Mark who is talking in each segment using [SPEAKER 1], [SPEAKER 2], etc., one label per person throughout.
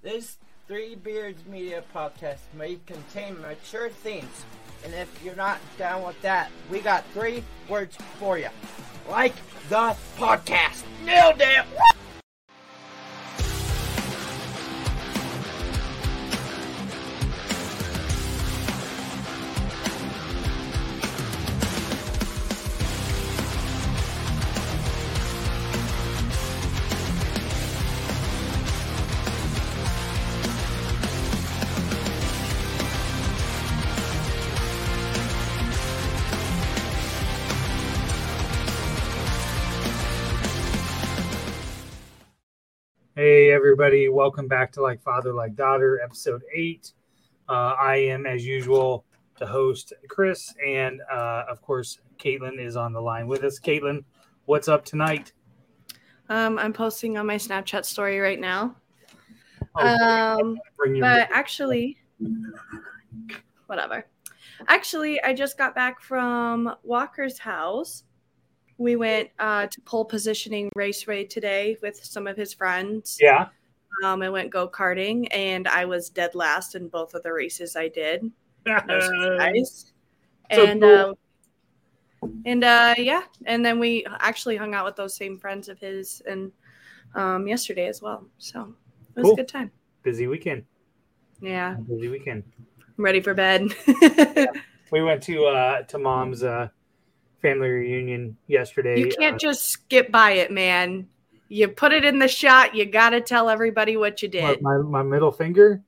[SPEAKER 1] This Three Beards Media podcast may contain mature themes, and if you're not down with that, we got three words for you. Like the podcast. Nailed it!
[SPEAKER 2] Everybody, welcome back to Like Father, Like Daughter, episode eight. Uh, I am, as usual, the host, Chris, and uh, of course, Caitlyn is on the line with us. Caitlyn, what's up tonight?
[SPEAKER 3] Um, I'm posting on my Snapchat story right now.
[SPEAKER 2] Oh,
[SPEAKER 3] Um, but actually, whatever. Actually, I just got back from Walker's house. We went uh, to pole positioning race raid today with some of his friends.
[SPEAKER 2] yeah.
[SPEAKER 3] Um, I went go karting, and I was dead last in both of the races I did. Surprise.
[SPEAKER 2] so
[SPEAKER 3] and
[SPEAKER 2] cool.
[SPEAKER 3] uh, and uh, yeah, and then we actually hung out with those same friends of his and um, yesterday as well. So it was
[SPEAKER 2] Cool.
[SPEAKER 3] a good time.
[SPEAKER 2] Busy weekend.
[SPEAKER 3] Yeah,
[SPEAKER 2] Busy weekend.
[SPEAKER 3] I'm ready for bed.
[SPEAKER 2] We went to uh, to mom's uh, family reunion yesterday.
[SPEAKER 3] you can't
[SPEAKER 2] Uh,
[SPEAKER 3] just skip by it, man. You put it in the shot. You got to tell everybody what you did.
[SPEAKER 2] my, my middle finger,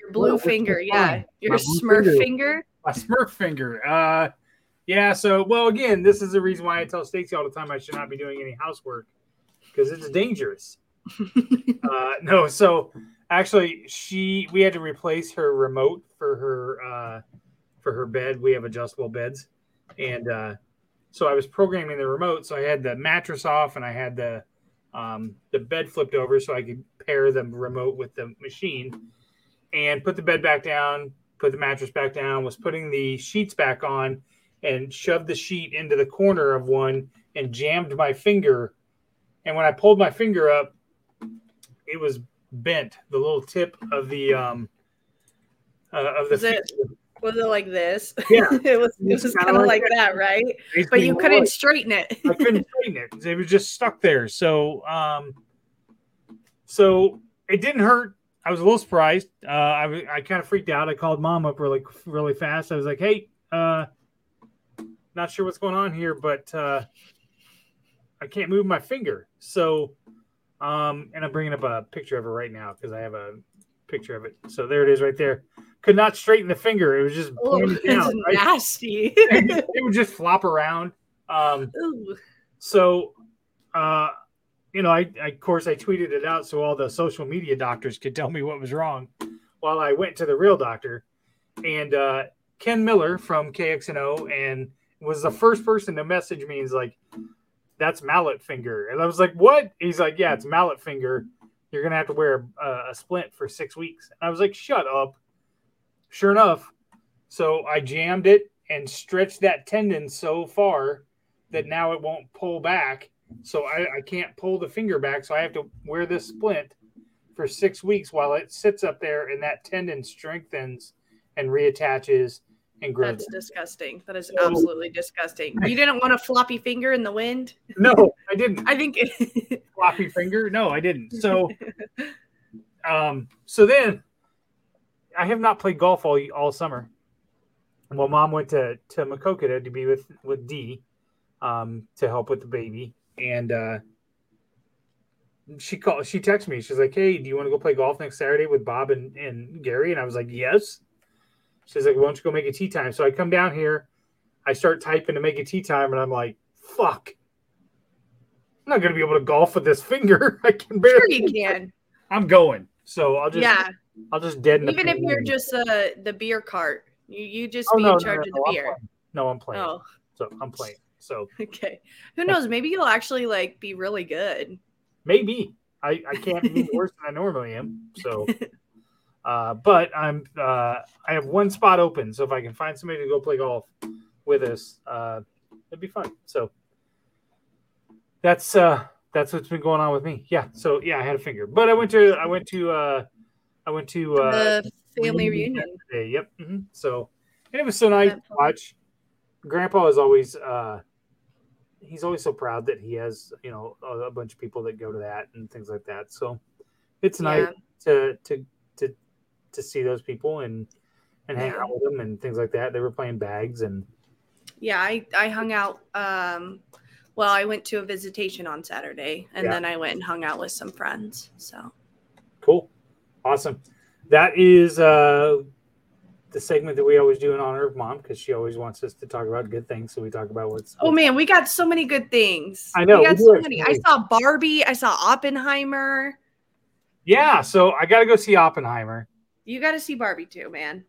[SPEAKER 3] Your blue
[SPEAKER 2] What-
[SPEAKER 3] finger, yeah. Your
[SPEAKER 2] My
[SPEAKER 3] Smurf
[SPEAKER 2] finger.
[SPEAKER 3] finger.
[SPEAKER 2] my Smurf finger. Uh, yeah. So, well, again, this is the reason why I tell Stacy all the time I should not be doing any housework because it's dangerous. uh, no, so actually, she we had to replace her remote for her uh, for her bed. We have adjustable beds, and uh, so I was programming the remote. So I had the mattress off, and I had the um, the bed flipped over, so I could pair the remote with the machine, and put the bed back down, put the mattress back down. Was putting the sheets back on, and shoved the sheet into the corner of one, and jammed my finger. And when I pulled my finger up, it was bent. The little tip of the um uh, of the
[SPEAKER 3] Was it- Was it like this?
[SPEAKER 2] Yeah.
[SPEAKER 3] it was. It was
[SPEAKER 2] kinda like
[SPEAKER 3] like that, right? But you couldn't straighten it.
[SPEAKER 2] I couldn't straighten it. It was just stuck there. So um so it didn't hurt. I was a little surprised. Uh I, I kind of freaked out. I called mom up really really fast. I was like, "Hey, uh not sure what's going on here, but uh I can't move my finger." So um and I'm bringing up a picture of her right now because I have a picture of it. So there it is right there. Could not straighten the finger. It was just pointed
[SPEAKER 3] it's
[SPEAKER 2] down. right?
[SPEAKER 3] nasty.
[SPEAKER 2] it would just flop around. Um
[SPEAKER 3] Ooh.
[SPEAKER 2] so, uh, you know, I, I of course I tweeted it out so all the social media doctors could tell me what was wrong. While I went to the real doctor, and uh, Ken Miller from KXNO and was the first person to message me. He's like, "That's mallet finger," and I was like, "What?" He's like, "Yeah, it's mallet finger. You're gonna have to wear a, a splint for six weeks." And I was like, "Shut up." Sure enough, so I jammed it and stretched that tendon so far that now it won't pull back. So I, I can't pull the finger back. So I have to wear this splint for six weeks while it sits up there and that tendon strengthens and reattaches and grows.
[SPEAKER 3] That's disgusting. That is
[SPEAKER 2] So-
[SPEAKER 3] absolutely disgusting. You didn't want a floppy finger in the wind?
[SPEAKER 2] No, I didn't.
[SPEAKER 3] I think
[SPEAKER 2] Floppy finger? No, I didn't. So, um, so then I have not played golf all all summer. Well, mom went to to Makokata to be with with D, um, to help with the baby, and uh, she called. She texted me. She's like, "Hey, do you want to go play golf next Saturday with Bob and and Gary?" And I was like, "Yes." She's like, "Why don't you go make a tea time?" So I come down here, I start typing to make a tea time, and I'm like, "Fuck." I'm not gonna be able to golf with this finger. I can barely.
[SPEAKER 3] sure you can.
[SPEAKER 2] I'm going. So I'll just
[SPEAKER 3] yeah,
[SPEAKER 2] I'll just deaden. the
[SPEAKER 3] even if you're just uh, the beer cart, you you just
[SPEAKER 2] Oh,
[SPEAKER 3] be
[SPEAKER 2] no,
[SPEAKER 3] in charge
[SPEAKER 2] no,
[SPEAKER 3] of
[SPEAKER 2] no,
[SPEAKER 3] the
[SPEAKER 2] I'm
[SPEAKER 3] beer.
[SPEAKER 2] No, I'm playing.
[SPEAKER 3] Oh,
[SPEAKER 2] So I'm playing. So
[SPEAKER 3] okay. Who knows? Maybe you'll actually like be really good.
[SPEAKER 2] maybe I I can't be worse than I normally am. So, uh, but I'm uh I have one spot open. So if I can find somebody to go play golf with us, uh, it'd be fun. So that's uh that's what's been going on with me. Yeah. So yeah, I had a finger, but I went to I went to uh I went to uh,
[SPEAKER 3] the family reunion.
[SPEAKER 2] Day. Yep. hmm So, it was so nice to watch. Grandpa is always uh, he's always so proud that he has you know a, a bunch of people that go to that and things like that. So, it's nice
[SPEAKER 3] Yeah.
[SPEAKER 2] to to to to see those people and and hang out with them and things like that. They were playing bags and
[SPEAKER 3] Yeah, I, I hung out. Um, well, I went to a visitation on Saturday, and
[SPEAKER 2] Yeah.
[SPEAKER 3] then I went and hung out with some friends. So.
[SPEAKER 2] Awesome. That is uh the segment that we always do in honor of mom because she always wants us to talk about good things. So we talk about what's
[SPEAKER 3] Oh man, we got so many good things.
[SPEAKER 2] I know,
[SPEAKER 3] We got
[SPEAKER 2] we
[SPEAKER 3] so many. I saw Barbie. I saw Oppenheimer.
[SPEAKER 2] Yeah, so I gotta go see Oppenheimer.
[SPEAKER 3] You got to see Barbie too, man.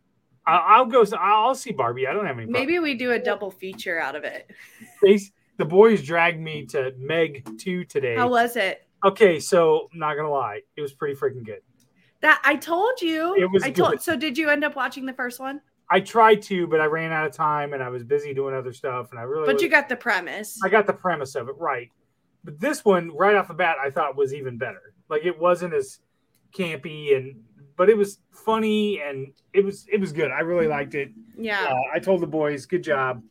[SPEAKER 2] I'll go. I'll see Barbie. I don't have any.
[SPEAKER 3] Maybe we do a double feature out of it.
[SPEAKER 2] They- the boys dragged me to Meg two today.
[SPEAKER 3] How was it?
[SPEAKER 2] Okay, so not gonna lie, it was pretty freaking good.
[SPEAKER 3] That I told you.
[SPEAKER 2] It was
[SPEAKER 3] I told.
[SPEAKER 2] good.
[SPEAKER 3] So did you end up watching the first one?
[SPEAKER 2] I tried to, but I ran out of time and I was busy doing other stuff, and I really.
[SPEAKER 3] But you got the premise.
[SPEAKER 2] I got the premise of it right, but this one right off the bat I thought was even better. Like it wasn't as campy and, but it was funny and it was it was good. I really liked it.
[SPEAKER 3] Yeah.
[SPEAKER 2] Uh, I told the boys, good job.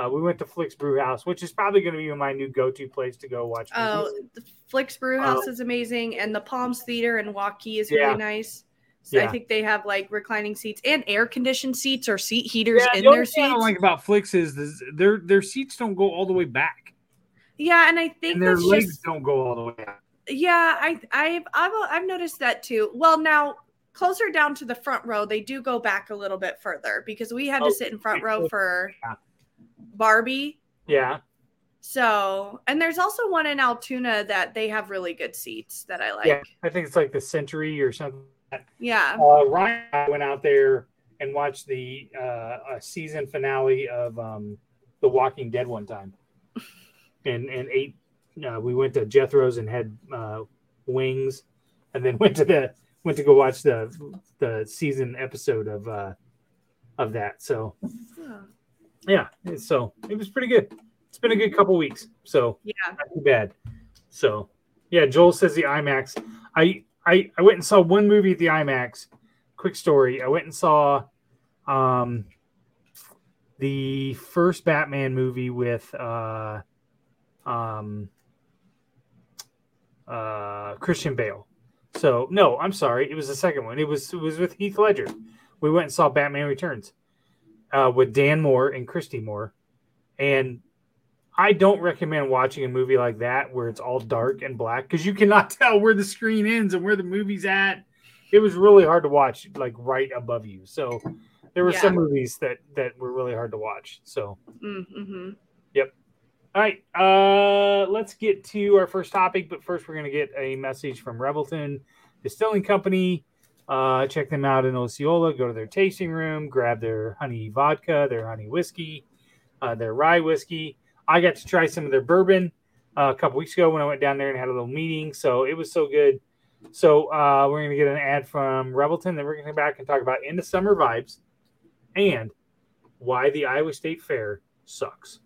[SPEAKER 2] Uh, we went to Flix Brewhouse, which is probably going to be my new go-to place to go watch.
[SPEAKER 3] Oh,
[SPEAKER 2] movies.
[SPEAKER 3] the Flix Brew
[SPEAKER 2] Uh,
[SPEAKER 3] House is amazing, and the Palms Theater in Waukee is
[SPEAKER 2] Yeah.
[SPEAKER 3] really nice. So I think they have like reclining seats and air conditioned seats or seat heaters
[SPEAKER 2] Yeah,
[SPEAKER 3] in
[SPEAKER 2] the
[SPEAKER 3] their
[SPEAKER 2] only thing I don't like about Flix is this, their their seats don't go all the way back,
[SPEAKER 3] yeah, and I think
[SPEAKER 2] and their
[SPEAKER 3] that's
[SPEAKER 2] legs
[SPEAKER 3] just
[SPEAKER 2] don't go all the way out.
[SPEAKER 3] yeah. I I've, I've I've noticed that too. Well, now closer down to the front row, they do go back a little bit further because we had
[SPEAKER 2] Oh,
[SPEAKER 3] to sit in front row for
[SPEAKER 2] yeah.
[SPEAKER 3] Barbie.
[SPEAKER 2] Yeah,
[SPEAKER 3] So, and there's also one in Altoona that they have really good seats that I like.
[SPEAKER 2] yeah. I think it's like the Century or something.
[SPEAKER 3] Yeah.
[SPEAKER 2] uh, Ryan and I went out there and watched the uh, a season finale of um, The Walking Dead one time, and and ate. Uh, we went to Jethro's and had uh, wings, and then went to the went to go watch the the season episode of uh, of that. So
[SPEAKER 3] Oh,
[SPEAKER 2] yeah, so it was pretty good. It's been a good couple weeks, so
[SPEAKER 3] yeah.
[SPEAKER 2] not too bad. So yeah, Joel says the IMAX. I I I went and saw one movie at the IMAX. Quick story. I went and saw um the first Batman movie with uh um uh Christian Bale. So no, I'm sorry, it was the second one. It was it was with Heath Ledger. We went and saw Batman Returns uh with Dan Moore and Christy Moore. And I don't recommend watching a movie like that where it's all dark and black because you cannot tell where the screen ends and where the movie's at. It was really hard to watch, like right above you. So there were
[SPEAKER 3] Yeah.
[SPEAKER 2] some movies that that were really hard to watch. So
[SPEAKER 3] Mm-hmm.
[SPEAKER 2] all right, uh, let's get to our first topic. But first, we're going to get a message from Revelton Distilling Company. Uh, check them out in Osceola. Go to their tasting room, grab their honey vodka, their honey whiskey, uh, their rye whiskey. I got to try some of their bourbon uh, a couple weeks ago when I went down there and had a little meeting. So it was so good. So uh, we're going to get an ad from Revelton. Then we're going to come back and talk about end of summer vibes and why the Iowa State Fair sucks.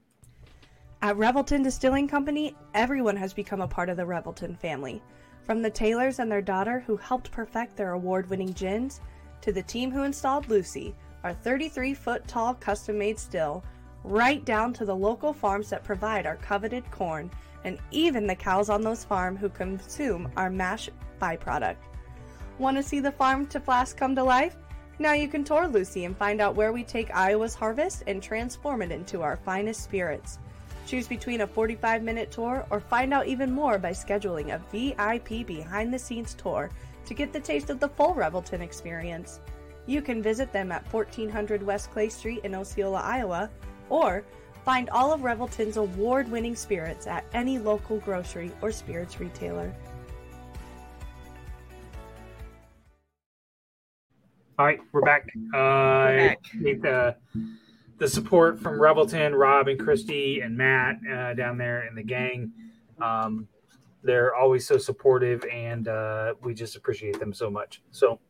[SPEAKER 4] At Revelton Distilling Company, everyone has become a part of the Revelton family. From the tailors and their daughter who helped perfect their award winning gins, to the team who installed Lucy, our 33 foot tall custom made still, right down to the local farms that provide our coveted corn, and even the cows on those farms who consume our mash byproduct. Want to see the farm to flask come to life? Now you can tour Lucy and find out where we take Iowa's harvest and transform it into our finest spirits. Choose between a 45 minute tour or find out even more by scheduling a VIP behind the scenes tour to get the taste of the full Revelton experience. You can visit them at 1400 West Clay Street in Osceola, Iowa, or find all of Revelton's award winning spirits at any local grocery or spirits retailer.
[SPEAKER 2] All right, we're back. Uh,
[SPEAKER 3] back.
[SPEAKER 2] Need the the support from Revelton, Rob, and Christy, and Matt uh, down there, in the gang. Um, they're always so supportive, and uh, we just appreciate them so much. So,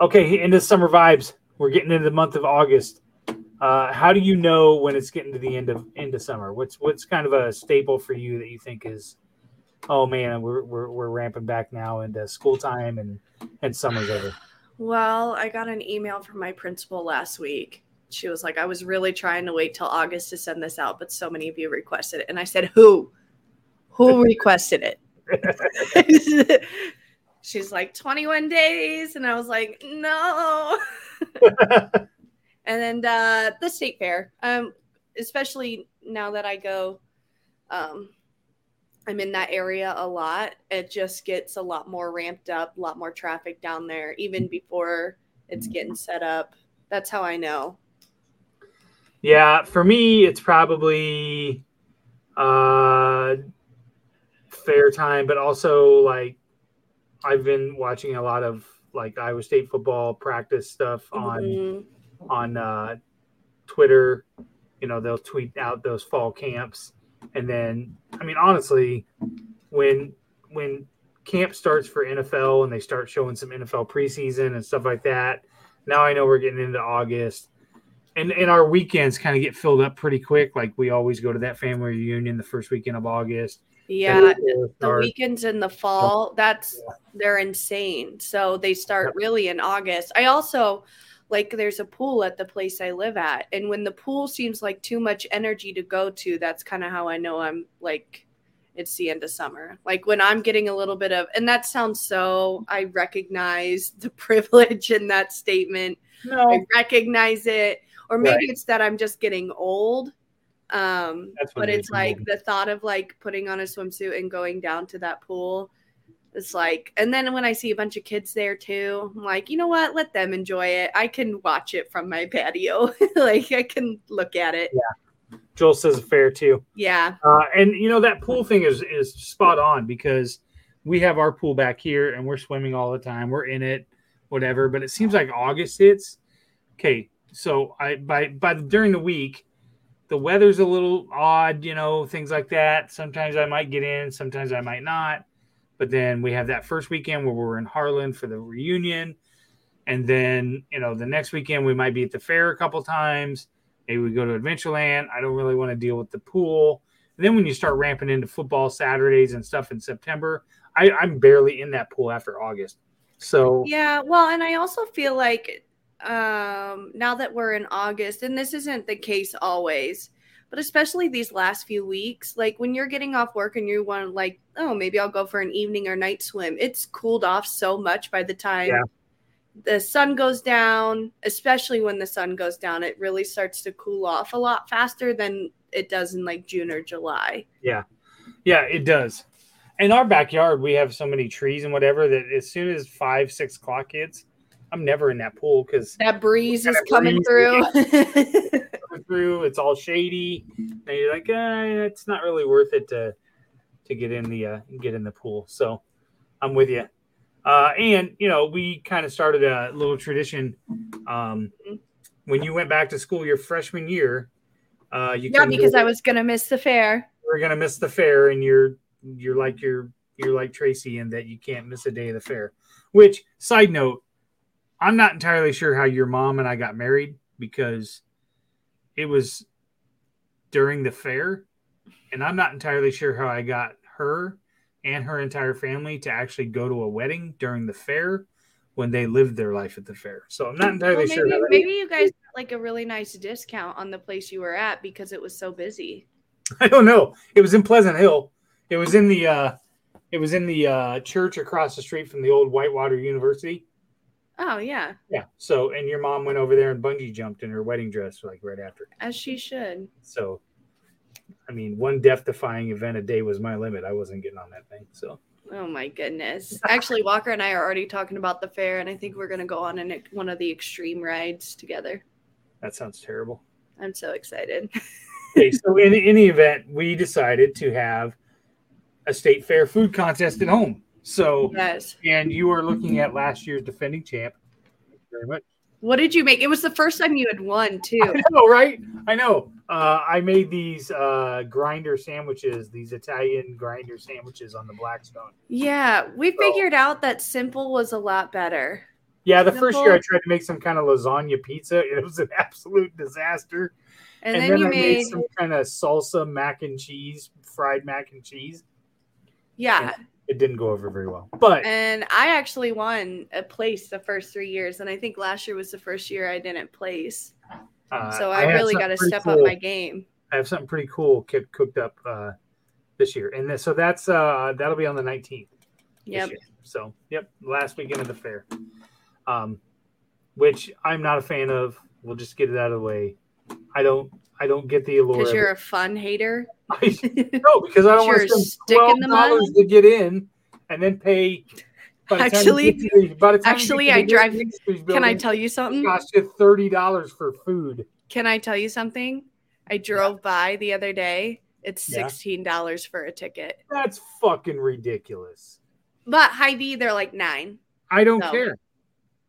[SPEAKER 2] okay, into summer vibes. We're getting into the month of August. Uh, how do you know when it's getting to the end of of summer? What's what's kind of a staple for you that you think is oh man, we're we're, we're ramping back now into school time and and summer's over.
[SPEAKER 3] Well, I got an email from my principal last week. She was like, I was really trying to wait till August to send this out, but so many of you requested it. And I said, Who? Who requested it? She's like, 21 days. And I was like, No. and then uh, the state fair, um, especially now that I go, um, I'm in that area a lot. It just gets a lot more ramped up, a lot more traffic down there, even before it's getting set up. That's how I know.
[SPEAKER 2] Yeah, for me, it's probably uh, fair time, but also like I've been watching a lot of like Iowa State football practice stuff on
[SPEAKER 3] Mhm.
[SPEAKER 2] on uh, Twitter. You know, they'll tweet out those fall camps, and then I mean, honestly, when when camp starts for NFL and they start showing some NFL preseason and stuff like that, now I know we're getting into August. And, and our weekends kind of get filled up pretty quick. Like we always go to that family reunion the first weekend of August.
[SPEAKER 3] Yeah, the weekends in the fall, that's they're insane. So they start really in August. I also like there's a pool at the place I live at. And when the pool seems like too much energy to go to, that's kind of how I know I'm like it's the end of summer. Like when I'm getting a little bit of and that sounds so I recognize the privilege in that statement.
[SPEAKER 2] no,
[SPEAKER 3] I recognize it. Or maybe
[SPEAKER 2] Right.
[SPEAKER 3] it's that I'm just getting old. Um, but it's like the thought of like putting on a swimsuit and going down to that pool. It's like, and then when I see a bunch of kids there too, I'm like, you know what? Let them enjoy it. I can watch it from my patio. like I can look at it. Yeah.
[SPEAKER 2] Joel says fair too.
[SPEAKER 3] Yeah.
[SPEAKER 2] Uh, and you know that pool thing is is spot on because we have our pool back here and we're swimming all the time. We're in it, whatever. But it seems like August hits. Okay, so I by by during the week, the weather's a little odd, you know, things like that. Sometimes I might get in, sometimes I might not. But then we have that first weekend where we're in Harlan for the reunion, and then you know the next weekend we might be at the fair a couple times. Maybe we go to Adventureland. I don't really want to deal with the pool. And then when you start ramping into football Saturdays and stuff in September, I, I'm barely in that pool after August. So
[SPEAKER 3] Yeah, well, and I also feel like um now that we're in August, and this isn't the case always, but especially these last few weeks, like when you're getting off work and you want to like, oh, maybe I'll go for an evening or night swim. It's cooled off so much by the time
[SPEAKER 2] Yeah.
[SPEAKER 3] the sun goes down, especially when the sun goes down, it really starts to cool off a lot faster than it does in like June or July.
[SPEAKER 2] yeah, Yeah, it does. In our backyard, we have so many trees and whatever that as soon as five, six o'clock hits, I'm never in that pool because
[SPEAKER 3] That breeze is coming
[SPEAKER 2] breeze,
[SPEAKER 3] through.
[SPEAKER 2] through it's all shady, and you're like, eh, it's not really worth it to to get in the uh, get in the pool. So I'm with you. Uh, and you know, we kind of started a little tradition. Um, when you went back to school your freshman year, uh, you
[SPEAKER 3] yeah, because I was gonna miss the fair.
[SPEAKER 2] we're gonna miss the fair, and you're you're like you're you're like Tracy in that you can't miss a day of the fair. Which side note, I'm not entirely sure how your mom and I got married because it was during the fair, and I'm not entirely sure how I got her and her entire family to actually go to a wedding during the fair when they lived their life at the fair. So I'm not entirely
[SPEAKER 3] Well,
[SPEAKER 2] sure.
[SPEAKER 3] maybe,
[SPEAKER 2] How
[SPEAKER 3] maybe you guys got like a really nice discount on the place you were at because it was so busy.
[SPEAKER 2] I don't know. It was in Pleasant Hill. It was in the uh it was in the uh church across the street from the old Whitewater University.
[SPEAKER 3] Oh yeah,
[SPEAKER 2] Yeah. So and your mom went over there and bungee jumped in her wedding dress like right after.
[SPEAKER 3] as she should.
[SPEAKER 2] So I mean, one death defying event a day was my limit. I wasn't getting on that thing. So
[SPEAKER 3] Oh my goodness. Actually, Walker and I are already talking about the fair, and I think we're gonna go on an, one of the extreme rides together.
[SPEAKER 2] that sounds terrible.
[SPEAKER 3] I'm so excited.
[SPEAKER 2] Okay, so in any event, we decided to have a state fair food contest at home. So
[SPEAKER 3] yes.
[SPEAKER 2] and you are looking at last year's defending champ. Thank you very much.
[SPEAKER 3] What did you make? It was the first time you had won too.
[SPEAKER 2] I know, right? I know. Uh, I made these uh, grinder sandwiches, these Italian grinder sandwiches on the Blackstone.
[SPEAKER 3] yeah, we figured out that simple was a lot better.
[SPEAKER 2] Yeah, the first year I tried to make some kind of lasagna pizza. It was an absolute disaster.
[SPEAKER 3] And,
[SPEAKER 2] And,
[SPEAKER 3] then,
[SPEAKER 2] then,
[SPEAKER 3] you
[SPEAKER 2] I
[SPEAKER 3] made
[SPEAKER 2] made some kind of salsa mac and cheese, fried mac and cheese.
[SPEAKER 3] Yeah.
[SPEAKER 2] It didn't go over very well. But
[SPEAKER 3] And I actually won a place the first three years. And I think last year was the first year I didn't place.
[SPEAKER 2] uh,
[SPEAKER 3] So I,
[SPEAKER 2] have
[SPEAKER 3] really got to step
[SPEAKER 2] cool.
[SPEAKER 3] up my game.
[SPEAKER 2] I have something pretty cool cook- cooked up uh, this year, and th- so that's uh, that'll be on the nineteenth.
[SPEAKER 3] Yep.
[SPEAKER 2] So, yep, last weekend of the fair, um, which I'm not a fan of. We'll just get it out of the way. I don't, I don't get the allure.
[SPEAKER 3] Because you're a fun hater.
[SPEAKER 2] I, no, because I don't want to spend
[SPEAKER 3] in
[SPEAKER 2] twelve
[SPEAKER 3] the
[SPEAKER 2] dollars to get in, and then pay. by the time you
[SPEAKER 3] Actually-
[SPEAKER 2] to the- by the time you
[SPEAKER 3] actually, I drive-
[SPEAKER 2] Industries
[SPEAKER 3] Can I tell you
[SPEAKER 2] it
[SPEAKER 3] something?
[SPEAKER 2] costs you thirty dollars for food.
[SPEAKER 3] Can I tell you something? I drove by the other day. It's $16 for a ticket.
[SPEAKER 2] That's fucking ridiculous.
[SPEAKER 3] But Hy-Vee, they're like nine.
[SPEAKER 2] I don't
[SPEAKER 3] No.
[SPEAKER 2] care.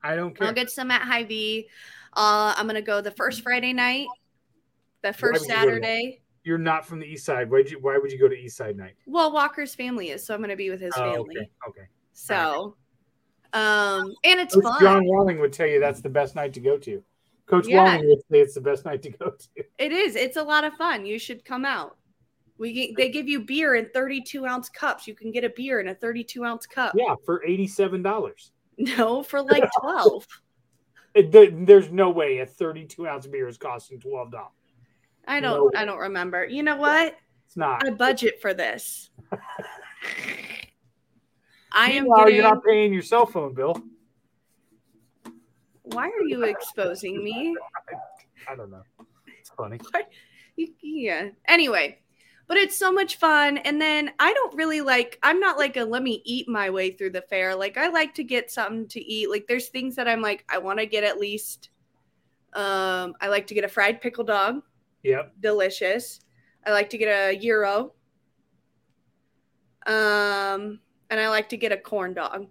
[SPEAKER 2] I don't care.
[SPEAKER 3] I'll get some at Hy-Vee. Uh, I'm gonna go the first Friday night, the first
[SPEAKER 2] would you to?
[SPEAKER 3] Saturday.
[SPEAKER 2] You're not from the east side. Why'd you, why would you go to East Side night?
[SPEAKER 3] Well, Walker's family is, so I'm gonna be with his
[SPEAKER 2] Oh,
[SPEAKER 3] family.
[SPEAKER 2] okay. Okay.
[SPEAKER 3] So, um, and it's
[SPEAKER 2] Coach
[SPEAKER 3] fun.
[SPEAKER 2] John Walling would tell you that's the best night to go to. Coach
[SPEAKER 3] Yeah.
[SPEAKER 2] Walling would say it's the best night to go to.
[SPEAKER 3] It is. It's a lot of fun. You should come out. We they give you beer in 32 ounce cups. You can get a beer in a 32 ounce cup.
[SPEAKER 2] Yeah, for eighty-seven dollars.
[SPEAKER 3] No, for like 12.
[SPEAKER 2] There's no way a thirty-two ounce beer is costing twelve dollars.
[SPEAKER 3] I don't.
[SPEAKER 2] way.
[SPEAKER 3] I don't remember. You know what?
[SPEAKER 2] It's not.
[SPEAKER 3] I budget for this. I am getting.
[SPEAKER 2] you're not paying your cell phone bill.
[SPEAKER 3] Why are you exposing me?
[SPEAKER 2] I don't know. It's funny.
[SPEAKER 3] Yeah. Anyway, but it's so much fun. And then I don't really like, I'm not like a let me eat my way through the fair. Like, I like to get something to eat. Like, there's things that I'm like, I want to get at least. Um, I like to get a fried pickle dog,
[SPEAKER 2] Yep.
[SPEAKER 3] delicious. I like to get a gyro. Um, and I like to get a corn dog.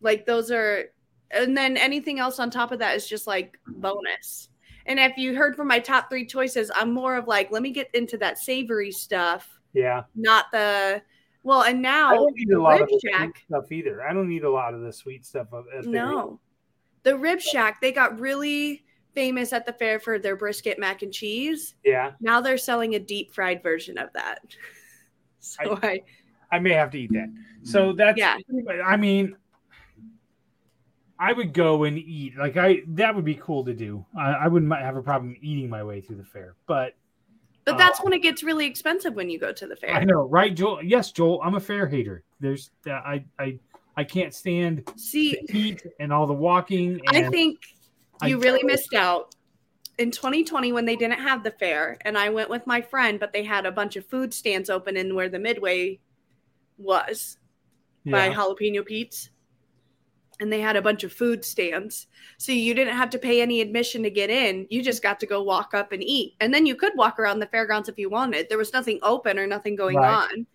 [SPEAKER 3] Like those are, and then anything else on top of that is just like bonus. And if you heard from my top three choices, I'm more of like, let me get into that savory stuff,
[SPEAKER 2] Yeah.
[SPEAKER 3] not the well. And now I
[SPEAKER 2] don't need a lot of
[SPEAKER 3] Rib
[SPEAKER 2] the sweet
[SPEAKER 3] Shack.
[SPEAKER 2] stuff either. I don't need a lot of the sweet stuff.
[SPEAKER 3] No, the Rib Shack they got really famous at the fair for their brisket mac and cheese.
[SPEAKER 2] Yeah.
[SPEAKER 3] Now they're selling a deep fried version of that. So I,
[SPEAKER 2] I may have to eat that. So that's
[SPEAKER 3] Yeah.
[SPEAKER 2] I mean, I would go and eat. Like I, that would be cool to do. I, I wouldn't have a problem eating my way through the fair. But
[SPEAKER 3] but that's when it gets really expensive when you go to the fair.
[SPEAKER 2] I know, right, Joel? Yes, Joel. I'm a fair hater. There's, uh, I, I, I can't stand
[SPEAKER 3] See,
[SPEAKER 2] the heat and all the walking. And
[SPEAKER 3] I think
[SPEAKER 2] I
[SPEAKER 3] you really
[SPEAKER 2] don't-
[SPEAKER 3] missed out. In 2020 when they didn't have the fair and i went with my friend but they had a bunch of food stands open in where the midway was by jalapeno pete's and they had a bunch of food stands. So you didn't have to pay any admission to get in. You just got to go walk up and eat. And then you could walk around the fairgrounds if you wanted. There was nothing open or nothing going
[SPEAKER 2] Right.
[SPEAKER 3] on.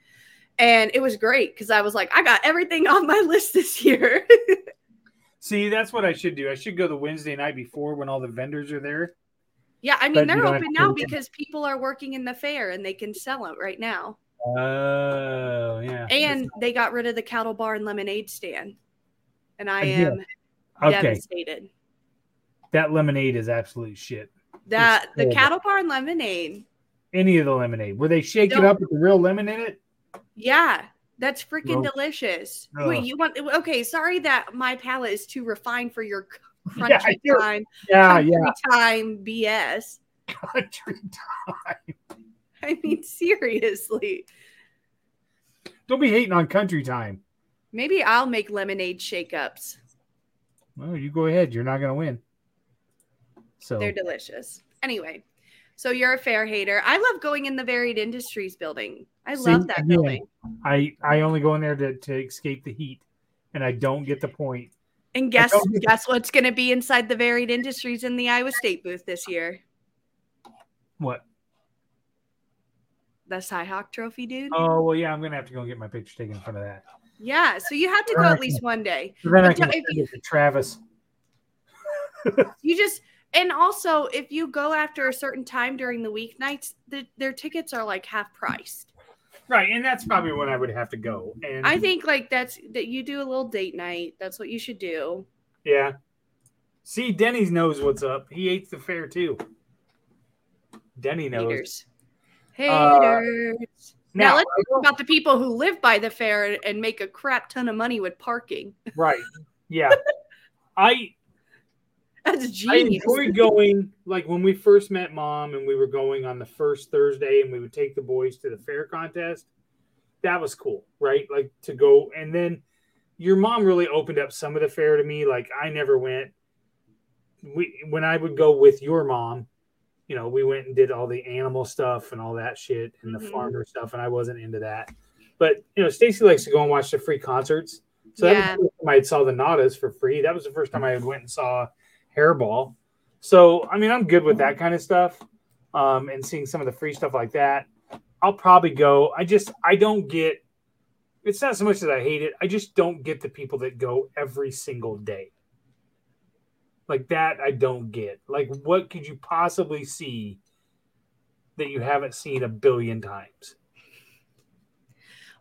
[SPEAKER 3] And it was great because i was like i got everything on my list this year
[SPEAKER 2] see, that's what I should do. I should go the Wednesday night before when all the vendors are there.
[SPEAKER 3] Yeah, I mean they're open now
[SPEAKER 2] them.
[SPEAKER 3] because people are working in the fair and they can sell it right now.
[SPEAKER 2] Oh, yeah.
[SPEAKER 3] And they got rid of the cattle bar and lemonade stand. And I am
[SPEAKER 2] okay,
[SPEAKER 3] devastated.
[SPEAKER 2] that lemonade is absolute shit.
[SPEAKER 3] That the
[SPEAKER 2] horrible.
[SPEAKER 3] cattle bar and lemonade.
[SPEAKER 2] Any of the lemonade, Were they
[SPEAKER 3] shaking
[SPEAKER 2] up with the real lemon in it.
[SPEAKER 3] Yeah, that's freaking
[SPEAKER 2] Gross.
[SPEAKER 3] delicious.
[SPEAKER 2] Ugh.
[SPEAKER 3] Wait, you want okay, sorry that my palate is too refined for your crunchy
[SPEAKER 2] Yeah,
[SPEAKER 3] time,
[SPEAKER 2] Yeah,
[SPEAKER 3] country
[SPEAKER 2] yeah.
[SPEAKER 3] time BS.
[SPEAKER 2] Country time.
[SPEAKER 3] I mean, seriously.
[SPEAKER 2] Don't be hating on country time.
[SPEAKER 3] Maybe I'll make lemonade shake-ups.
[SPEAKER 2] Well, you go ahead. You're not going to win. So
[SPEAKER 3] They're delicious. Anyway, so you're a fair hater. I love going in the varied industries building. I
[SPEAKER 2] See,
[SPEAKER 3] love that
[SPEAKER 2] again,
[SPEAKER 3] building.
[SPEAKER 2] I I only go in there to, to escape the heat, and I don't get the point.
[SPEAKER 3] And guess guess what's going to be inside the varied industries in the Iowa State booth this year?
[SPEAKER 2] What?
[SPEAKER 3] The Cyhawk Trophy, dude.
[SPEAKER 2] Oh well, yeah. I'm going to have to go and get my picture taken in front of that.
[SPEAKER 3] Yeah, so you have to go at least one day.
[SPEAKER 2] So then I can send
[SPEAKER 3] you-
[SPEAKER 2] it to Travis.
[SPEAKER 3] You just and also if you go after a certain time during the weeknights, the, their tickets are like half priced.
[SPEAKER 2] Right, and that's probably when I would have to go. And
[SPEAKER 3] I think like that's that you do a little date night. That's what you should do.
[SPEAKER 2] yeah. See, Denny's knows what's up. He hates the fair too. Denny knows.
[SPEAKER 3] Haters.
[SPEAKER 2] Uh,
[SPEAKER 3] Haters. Now, let's talk about the people who live by the fair and make a crap ton of money with parking.
[SPEAKER 2] right. Yeah. I
[SPEAKER 3] That's genius.
[SPEAKER 2] I enjoyed going like when we first met mom and we were going on the first Thursday and we would take the boys to the fair contest. That was cool, right? Like to go and then your mom really opened up some of the fair to me. Like I never went. We when I would go with your mom, you know, we went and did all the animal stuff and all that shit and
[SPEAKER 3] Mhm.
[SPEAKER 2] the farmer stuff, and I wasn't into that. But you know, Stacy likes to go and watch the free concerts. So that
[SPEAKER 3] Yeah.
[SPEAKER 2] was the first time I saw the Nadas for free. That was the first time I went and saw Hairball. So I mean, I'm good with that kind of stuff, um, and seeing some of the free stuff like that. I'll probably go. I just I don't get. It's not so much that I hate it. I just don't get the people that go every single day. Like that, I don't get. Like, what could you possibly see that you haven't seen a billion times?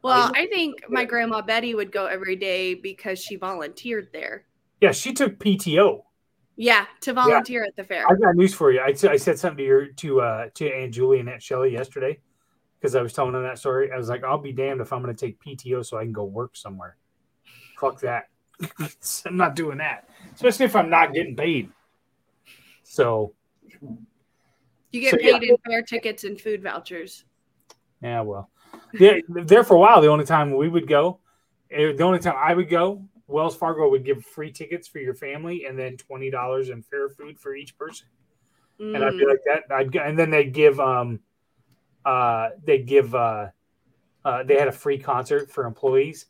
[SPEAKER 3] well, I think my grandma Betty would go every day because she volunteered there.
[SPEAKER 2] Yeah, she took PTO.
[SPEAKER 3] Yeah, to volunteer at the fair.
[SPEAKER 2] I got news for you. I, I said something to your to uh to Aunt Julie and Aunt Shelley yesterday because I was telling them that story. I was like, I'll be damned if I'm going to take PTO so I can go work somewhere. Fuck that. I'm not doing that, especially if I'm not getting paid. So
[SPEAKER 3] You get
[SPEAKER 2] So, yeah.
[SPEAKER 3] paid in fair tickets and food vouchers.
[SPEAKER 2] yeah, well, yeah. There for a while, the only time we would go, eh, the only time I would go, Wells Fargo would give free tickets for your family and then twenty dollars in fair food for each person. and I'd be
[SPEAKER 3] Mm.
[SPEAKER 2] like that. I'd go, and then they give um, uh, they give uh, uh, they had a free concert for employees.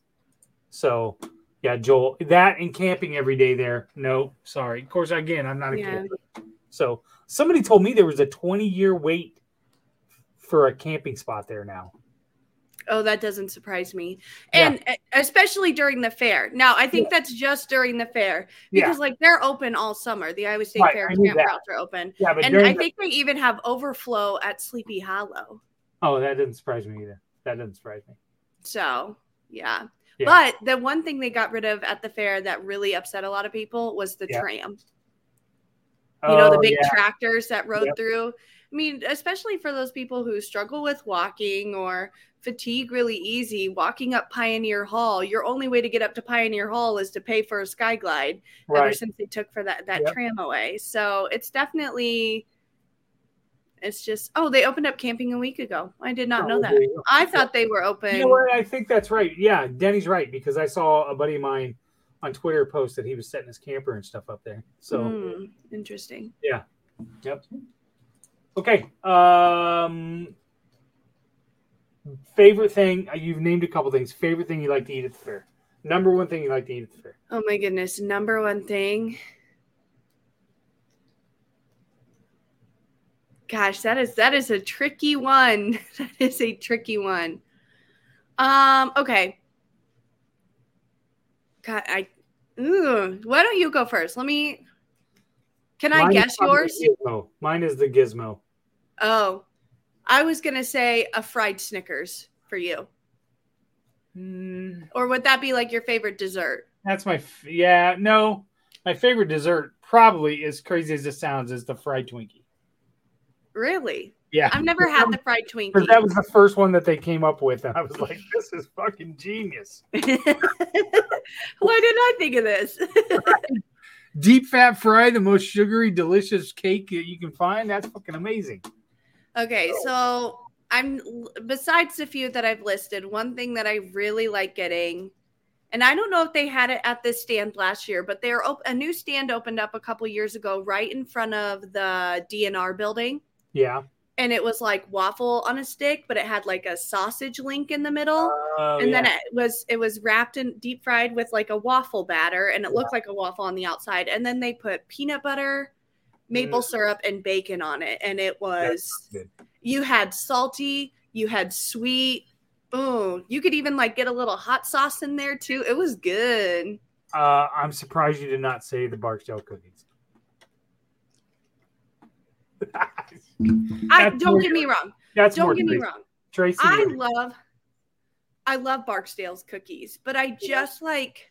[SPEAKER 2] So yeah, Joel, that and camping every day there. No, sorry. Of course, again, I'm not a
[SPEAKER 3] Yeah.
[SPEAKER 2] camper. So somebody told me there was a 20 year wait for a camping spot there now.
[SPEAKER 3] Oh, that doesn't surprise me. And e- especially during the fair. Now, I think that's just during the fair
[SPEAKER 2] Yeah.
[SPEAKER 3] because, like, they're open all summer. The Iowa State
[SPEAKER 2] Right,
[SPEAKER 3] Fair campgrounds are open.
[SPEAKER 2] Yeah, but
[SPEAKER 3] And I
[SPEAKER 2] the-
[SPEAKER 3] think they even have overflow at Sleepy Hollow.
[SPEAKER 2] oh, that didn't surprise me either. That didn't surprise me.
[SPEAKER 3] So, yeah.
[SPEAKER 2] Yeah.
[SPEAKER 3] But the one thing they got rid of at the fair that really upset a lot of people was the
[SPEAKER 2] Yeah.
[SPEAKER 3] tram. You know, the
[SPEAKER 2] Oh,
[SPEAKER 3] big
[SPEAKER 2] yeah.
[SPEAKER 3] tractors that rode
[SPEAKER 2] Yep.
[SPEAKER 3] through. I mean, especially for those people who struggle with walking or fatigue really easy, walking up Pioneer Hall, your only way to get up to Pioneer Hall is to pay for a sky glide ever since they took for that that
[SPEAKER 2] Yep.
[SPEAKER 3] tram away. So it's definitely it's just oh, they opened up camping a week ago. I did not
[SPEAKER 2] Oh,
[SPEAKER 3] know that.
[SPEAKER 2] there.
[SPEAKER 3] I thought they were open.
[SPEAKER 2] You know what? I think that's right. Yeah, Denny's right because I saw a buddy of mine on Twitter post that he was setting his camper and stuff up there. So
[SPEAKER 3] Hmm, interesting. Yeah.
[SPEAKER 2] Yep. Okay. Um favorite thing uh, you've named a couple things. Favorite thing you like to eat at the fair. Number one thing you like to eat at the fair.
[SPEAKER 3] Oh my goodness. Number one thing. Gosh, that is that is a tricky one. That is a tricky one. Um, okay. God, I ooh, why don't you go first? Let me can I
[SPEAKER 2] Mine
[SPEAKER 3] guess yours?
[SPEAKER 2] Mine is the gizmo.
[SPEAKER 3] Oh, I was gonna say a fried Snickers for you.
[SPEAKER 2] Mm,
[SPEAKER 3] Or would that be like your favorite dessert?
[SPEAKER 2] that's my f- yeah, no. My favorite dessert probably as crazy as it sounds is the fried Twinkie.
[SPEAKER 3] Really?
[SPEAKER 2] Yeah.
[SPEAKER 3] I've never had the fried Twinkie.
[SPEAKER 2] that was the first one that they came up with, and I was like, "This is fucking genius."
[SPEAKER 3] Why didn't I think of this?
[SPEAKER 2] Deep fat fry, the most sugary, delicious cake that you can find. That's fucking amazing.
[SPEAKER 3] Okay, so I'm besides the few that I've listed, one thing that I really like getting, and I don't know if they had it at this stand last year, but they're op- a new stand opened up a couple years ago right in front of the DNR building.
[SPEAKER 2] Yeah.
[SPEAKER 3] And it was like waffle on a stick, but it had like a sausage link in the middle.
[SPEAKER 2] Oh,
[SPEAKER 3] and then it was it was wrapped in deep fried with like a waffle batter and it looked like a waffle on the outside and then they put peanut butter maple
[SPEAKER 2] Mm.
[SPEAKER 3] syrup and bacon on it and it was, you had salty you had sweet oh you could even like get a little hot sauce in there too. It was good.
[SPEAKER 2] Uh, I'm surprised you did not say the Barksdale cookies.
[SPEAKER 3] i don't get me wrong.
[SPEAKER 2] That's
[SPEAKER 3] don't get me wrong.
[SPEAKER 2] Tracy.
[SPEAKER 3] i love i love barksdale's cookies but i just like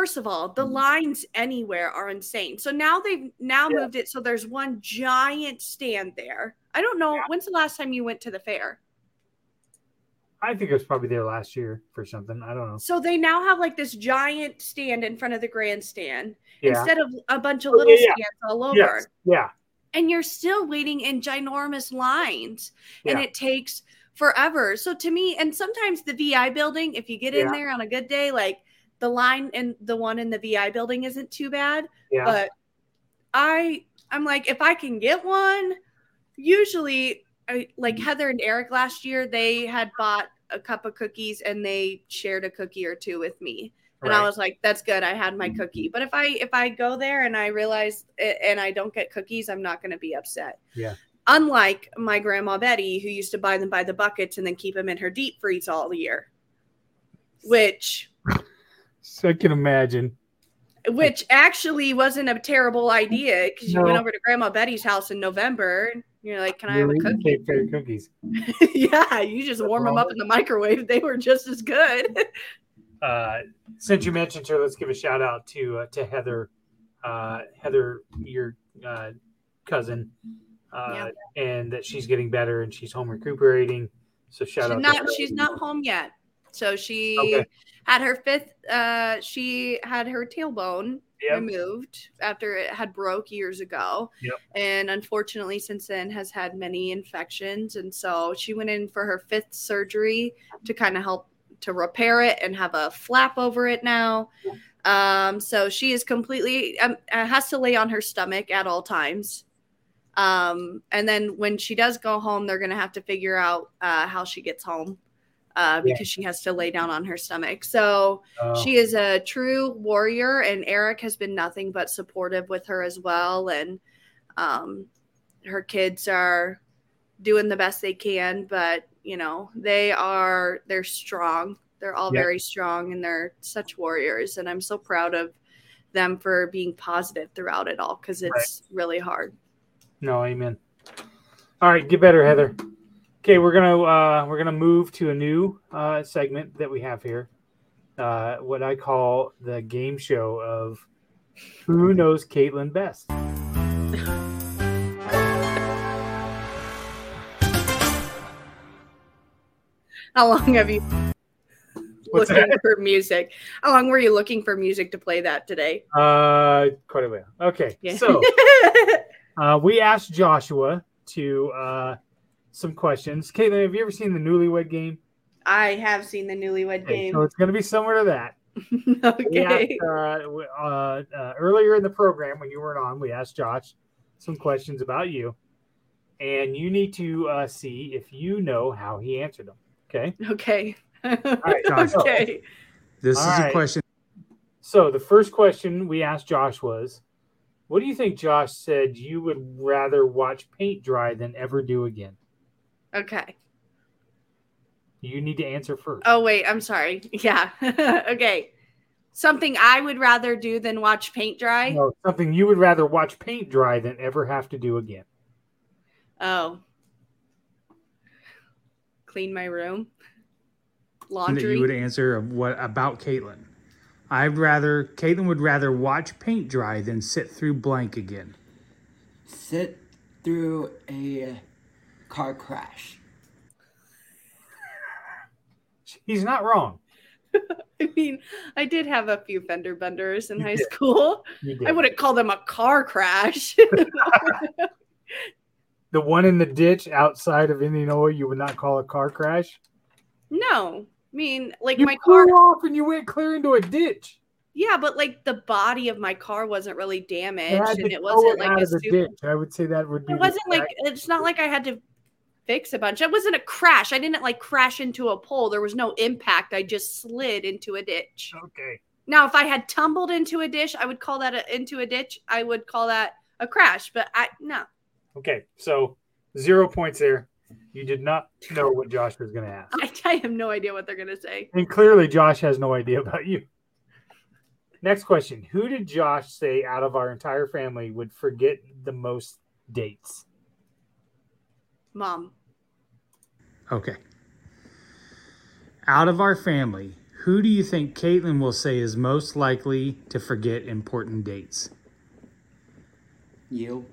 [SPEAKER 3] First of all, the mm-hmm. lines anywhere are insane. So now they've now
[SPEAKER 2] Yeah.
[SPEAKER 3] moved it so there's one giant stand there. I don't know
[SPEAKER 2] Yeah.
[SPEAKER 3] when's the last time you went to the fair?
[SPEAKER 2] I think it was probably there last year for something. I don't know.
[SPEAKER 3] So they now have like this giant stand in front of the grandstand
[SPEAKER 2] Yeah.
[SPEAKER 3] instead of a bunch of
[SPEAKER 2] Oh,
[SPEAKER 3] little stands all over.
[SPEAKER 2] Yes. Yeah.
[SPEAKER 3] And you're still waiting in ginormous lines. And it takes forever. So to me, and sometimes the VI building, if you get in there on a good day, like the line and the one in the VI building isn't too bad.
[SPEAKER 2] Yeah.
[SPEAKER 3] But I I'm like, if I can get one, usually I, like mm-hmm. Heather and Eric last year, they had bought a cup of cookies and they shared a cookie or two with me. And I was like, that's good. I had my mm-hmm. cookie. But if I if I go there and I realize it, and I don't get cookies, I'm not going to be upset.
[SPEAKER 2] Yeah.
[SPEAKER 3] Unlike my grandma Betty, who used to buy them by the buckets and then keep them in her deep freeze all year, which
[SPEAKER 2] So I can imagine.
[SPEAKER 3] which actually wasn't a terrible idea because you went over to Grandma Betty's house in November. And you're like, "Can I have a
[SPEAKER 2] Really?
[SPEAKER 3] cookie?"
[SPEAKER 2] Cape cookies.
[SPEAKER 3] yeah, you just warm them up in the microwave. They were just as good.
[SPEAKER 2] Uh, since you mentioned her, let's give a shout out to uh, to Heather. Uh, Heather, your uh, cousin, uh, and that she's getting better and she's home recuperating. So shout
[SPEAKER 3] she's
[SPEAKER 2] out.
[SPEAKER 3] not.
[SPEAKER 2] to her.
[SPEAKER 3] She's not home yet. So she
[SPEAKER 2] Okay.
[SPEAKER 3] had her fifth. Uh, she had her tailbone
[SPEAKER 2] Yep.
[SPEAKER 3] removed after it had broke years ago.
[SPEAKER 2] Yep.
[SPEAKER 3] And unfortunately, since then has had many infections, and so she went in for her fifth surgery to kind of help to repair it and have a flap over it now. Um, so she is completely um, uh, has to lay on her stomach at all times. Um, and then when she does go home, they're gonna have to figure out uh, how she gets home uh,
[SPEAKER 2] Yeah.
[SPEAKER 3] because she has to lay down on her stomach. So
[SPEAKER 2] Uh,
[SPEAKER 3] she is a true warrior, and Eric has been nothing but supportive with her as well. And um, her kids are doing the best they can, but you know they are they're strong. They're all
[SPEAKER 2] Yeah.
[SPEAKER 3] very strong, and they're such warriors. And I'm so proud of them for being positive throughout it all because it's really hard.
[SPEAKER 2] No, amen. All right, get better, Heather. Okay, we're gonna uh, we're gonna move to a new uh, segment that we have here, uh, what I call the game show of who knows Caitlyn best.
[SPEAKER 3] How long have you
[SPEAKER 2] What's
[SPEAKER 3] looking for music? How long were you looking for music to play that today?
[SPEAKER 2] Uh, quite a bit. Okay,
[SPEAKER 3] Yeah.
[SPEAKER 2] so uh, we asked Joshua to uh, some questions. Caitlyn, have you ever seen the Newlywed Game?
[SPEAKER 3] I have seen the Newlywed
[SPEAKER 2] Okay,
[SPEAKER 3] Game.
[SPEAKER 2] so it's gonna be similar to that.
[SPEAKER 3] Okay.
[SPEAKER 2] asked, uh, uh, uh, earlier in the program when you weren't on, we asked Josh some questions about you, and you need to uh, see if you know how he answered them. Okay.
[SPEAKER 3] Okay.
[SPEAKER 2] right, Josh.
[SPEAKER 3] okay.
[SPEAKER 5] This
[SPEAKER 2] All
[SPEAKER 5] is
[SPEAKER 2] right.
[SPEAKER 5] a question.
[SPEAKER 2] So the first question we asked Josh was, "What do you think?" Josh said you would rather watch paint dry than ever do again.
[SPEAKER 3] Okay.
[SPEAKER 2] You need to answer first.
[SPEAKER 3] Oh wait, I'm sorry. Yeah. okay. Something I would rather do than watch paint dry.
[SPEAKER 2] No, something you would rather watch paint dry than ever have to do again.
[SPEAKER 3] Oh. Clean my room.
[SPEAKER 5] that
[SPEAKER 3] Laundry.
[SPEAKER 5] you would answer of what about Caitlyn. I'd rather Caitlyn would rather watch paint dry than sit through blank again.
[SPEAKER 1] Sit through a car crash.
[SPEAKER 2] He's not wrong.
[SPEAKER 3] I mean, I did have a few fender benders in
[SPEAKER 2] You
[SPEAKER 3] high
[SPEAKER 2] did.
[SPEAKER 3] school. I wouldn't call them a car crash.
[SPEAKER 2] The one in the ditch outside of Indianola, you would not call a car crash.
[SPEAKER 3] no. I mean, like
[SPEAKER 2] You
[SPEAKER 3] my car
[SPEAKER 2] off and you went clear into a ditch.
[SPEAKER 3] Yeah, but like the body of my car wasn't really damaged and it wasn't like a
[SPEAKER 2] of
[SPEAKER 3] super
[SPEAKER 2] ditch. I would say that would be.
[SPEAKER 3] It wasn't like it's not like I had to fix a bunch. It wasn't a crash. I didn't like crash into a pole. There was no impact. I just slid into a ditch.
[SPEAKER 2] Okay.
[SPEAKER 3] Now, if I had tumbled into a dish, I would call that a, into a ditch. I would call that a crash. But I no.
[SPEAKER 2] Okay. So zero points there. You did not know what Josh was going to ask,
[SPEAKER 3] I, I have no idea what they're gonna say.
[SPEAKER 2] and clearly Josh has no idea about you. Next question: Who did Josh say out of our entire family would forget the most dates?
[SPEAKER 3] Mom.
[SPEAKER 5] Okay. Out of our family, who do you think Caitlyn will say is most likely to forget important dates?
[SPEAKER 1] You.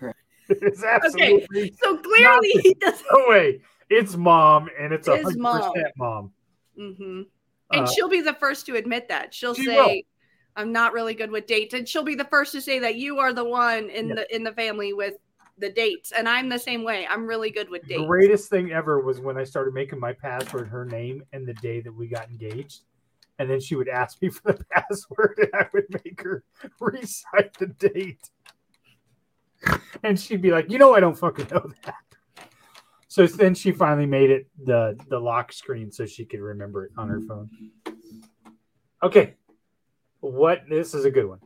[SPEAKER 2] It's absolutely
[SPEAKER 3] So clearly he doesn't
[SPEAKER 2] no way. it's mom, and it's a
[SPEAKER 3] It's
[SPEAKER 2] hundred
[SPEAKER 3] mom.
[SPEAKER 2] percent mom.
[SPEAKER 3] hmm And
[SPEAKER 2] Uh,
[SPEAKER 3] she'll be the first to admit that. She'll
[SPEAKER 2] She
[SPEAKER 3] say,
[SPEAKER 2] will.
[SPEAKER 3] "I'm not really good with dates," and she'll be the first to say that you are the one in
[SPEAKER 2] Yeah.
[SPEAKER 3] the in the family with the dates, and I'm the same way. I'm really good with
[SPEAKER 2] The
[SPEAKER 3] dates.
[SPEAKER 2] greatest thing ever was when I started making my password her name and the day that we got engaged. And then she would ask me for the password, and I would make her recite the date. And she'd be like, "You know, I don't fucking know that." So then she finally made it the the lock screen so she could remember it on her phone. Okay, what? This is a good one.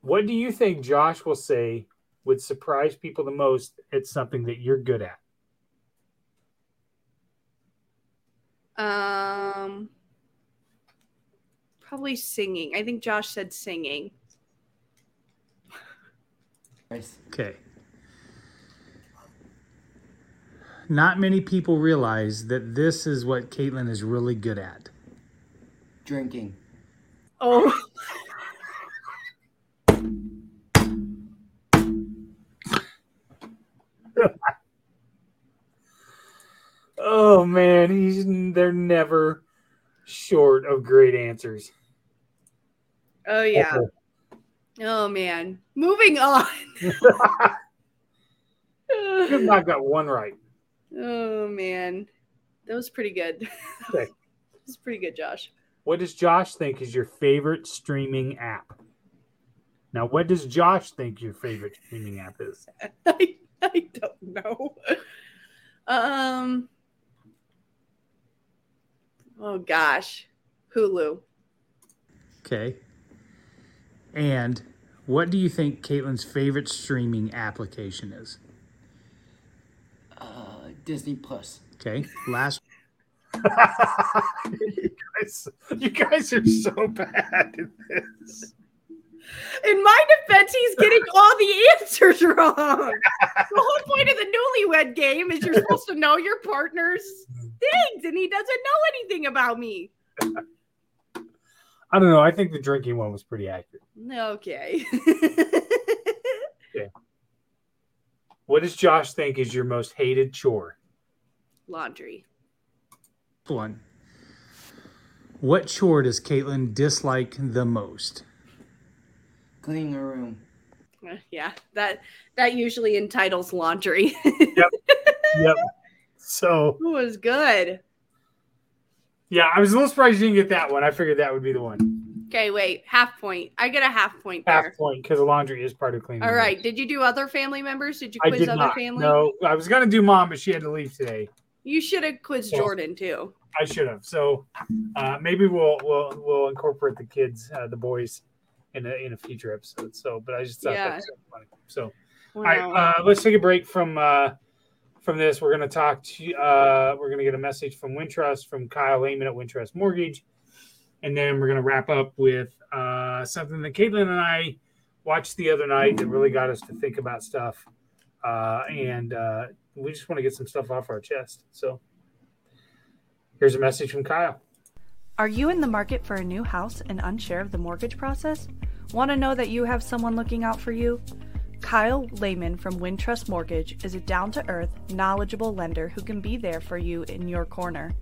[SPEAKER 2] What do you think Josh will say would surprise people the most at something that you're good at?
[SPEAKER 3] Um, probably singing. I think Josh said singing.
[SPEAKER 1] Nice.
[SPEAKER 5] Okay. Not many people realize that this is what Caitlyn is really good at.
[SPEAKER 1] Drinking.
[SPEAKER 3] Oh,
[SPEAKER 2] Oh man, he's they're never short of great answers.
[SPEAKER 3] oh yeah. Oh man. Moving on.
[SPEAKER 2] Not got one right.
[SPEAKER 3] oh man, that was pretty good.
[SPEAKER 2] Okay.
[SPEAKER 3] That's pretty good, Josh.
[SPEAKER 2] What does Josh think is your favorite streaming app? Now, what does Josh think your favorite streaming app is?
[SPEAKER 3] I, I don't know. Um. Oh gosh, Hulu.
[SPEAKER 5] Okay. And what do you think Caitlyn's favorite streaming application is?
[SPEAKER 1] Uh, Disney Plus.
[SPEAKER 5] Okay. Last
[SPEAKER 2] you, guys, you guys are so bad at this.
[SPEAKER 3] In my defense, he's getting all the answers wrong. the whole point of the newlywed game is you're supposed to know your partner's things, and he doesn't know anything about me.
[SPEAKER 2] I don't know. I think the drinking one was pretty accurate.
[SPEAKER 3] Okay.
[SPEAKER 2] What does Josh think is your most hated chore?
[SPEAKER 3] Laundry.
[SPEAKER 5] one. What chore does Caitlyn dislike the most?
[SPEAKER 1] Cleaning a room.
[SPEAKER 3] Uh, Yeah, that that usually entitles laundry.
[SPEAKER 2] yep. Yep. So
[SPEAKER 3] It was good.
[SPEAKER 2] yeah, I was a little surprised you didn't get that one. I figured that would be the one.
[SPEAKER 3] Okay, wait, half point. I get a half point there.
[SPEAKER 2] Half point because the laundry is part of cleaning.
[SPEAKER 3] All right. Did you do other family members? Did you
[SPEAKER 2] I
[SPEAKER 3] quiz
[SPEAKER 2] did
[SPEAKER 3] other
[SPEAKER 2] not.
[SPEAKER 3] family?
[SPEAKER 2] No, I was gonna do mom, but she had to leave today.
[SPEAKER 3] You should have quizzed
[SPEAKER 2] Yeah.
[SPEAKER 3] Jordan too.
[SPEAKER 2] I should have. So uh, maybe we'll we'll we'll incorporate the kids, uh, the boys, in a in a future episode. So, but I just thought
[SPEAKER 3] Yeah.
[SPEAKER 2] that was so funny. So,
[SPEAKER 3] Wow.
[SPEAKER 2] all right, uh, let's take a break from uh, from this. We're gonna talk to uh, we're gonna get a message from Wintrust from Kyle Lehman at Wintrust Mortgage, and then we're gonna wrap up with uh, something that Caitlyn and I watched the other night that really got us to think about stuff, uh, and uh, we just want to get some stuff off our chest. So. Here's a message from Kyle.
[SPEAKER 4] Are you in the market for a new house and unsure of the mortgage process? Want to know that you have someone looking out for you? Kyle Lehman from Wintrust Mortgage is a down to earth, knowledgeable lender who can be there for you in your corner.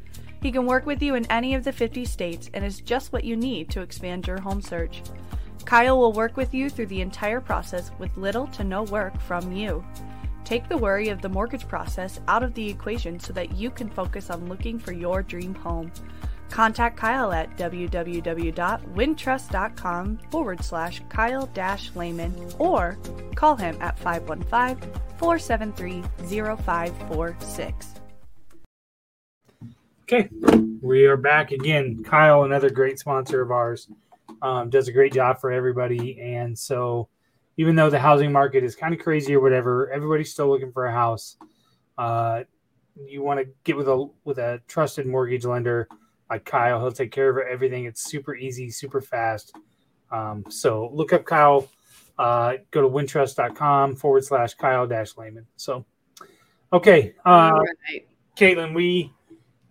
[SPEAKER 4] He can work with you in any of the 50 states and is just what you need to expand your home search. Kyle will work with you through the entire process with little to no work from you. Take the worry of the mortgage process out of the equation so that you can focus on looking for your dream home. Contact Kyle at www.wintrust.com forward slash Kyle dash Lehman or call him at 515 473 0546.
[SPEAKER 2] Okay, we are back again. Kyle, another great sponsor of ours, um, does a great job for everybody. And so, even though the housing market is kind of crazy or whatever, everybody's still looking for a house. Uh, you want to get with a with a trusted mortgage lender like Kyle. He'll take care of everything. It's super easy, super fast. Um, so look up Kyle. Uh, go to wintrust.com forward slash Kyle dash Lehman. So, okay. Uh,
[SPEAKER 3] right.
[SPEAKER 2] Caitlyn, we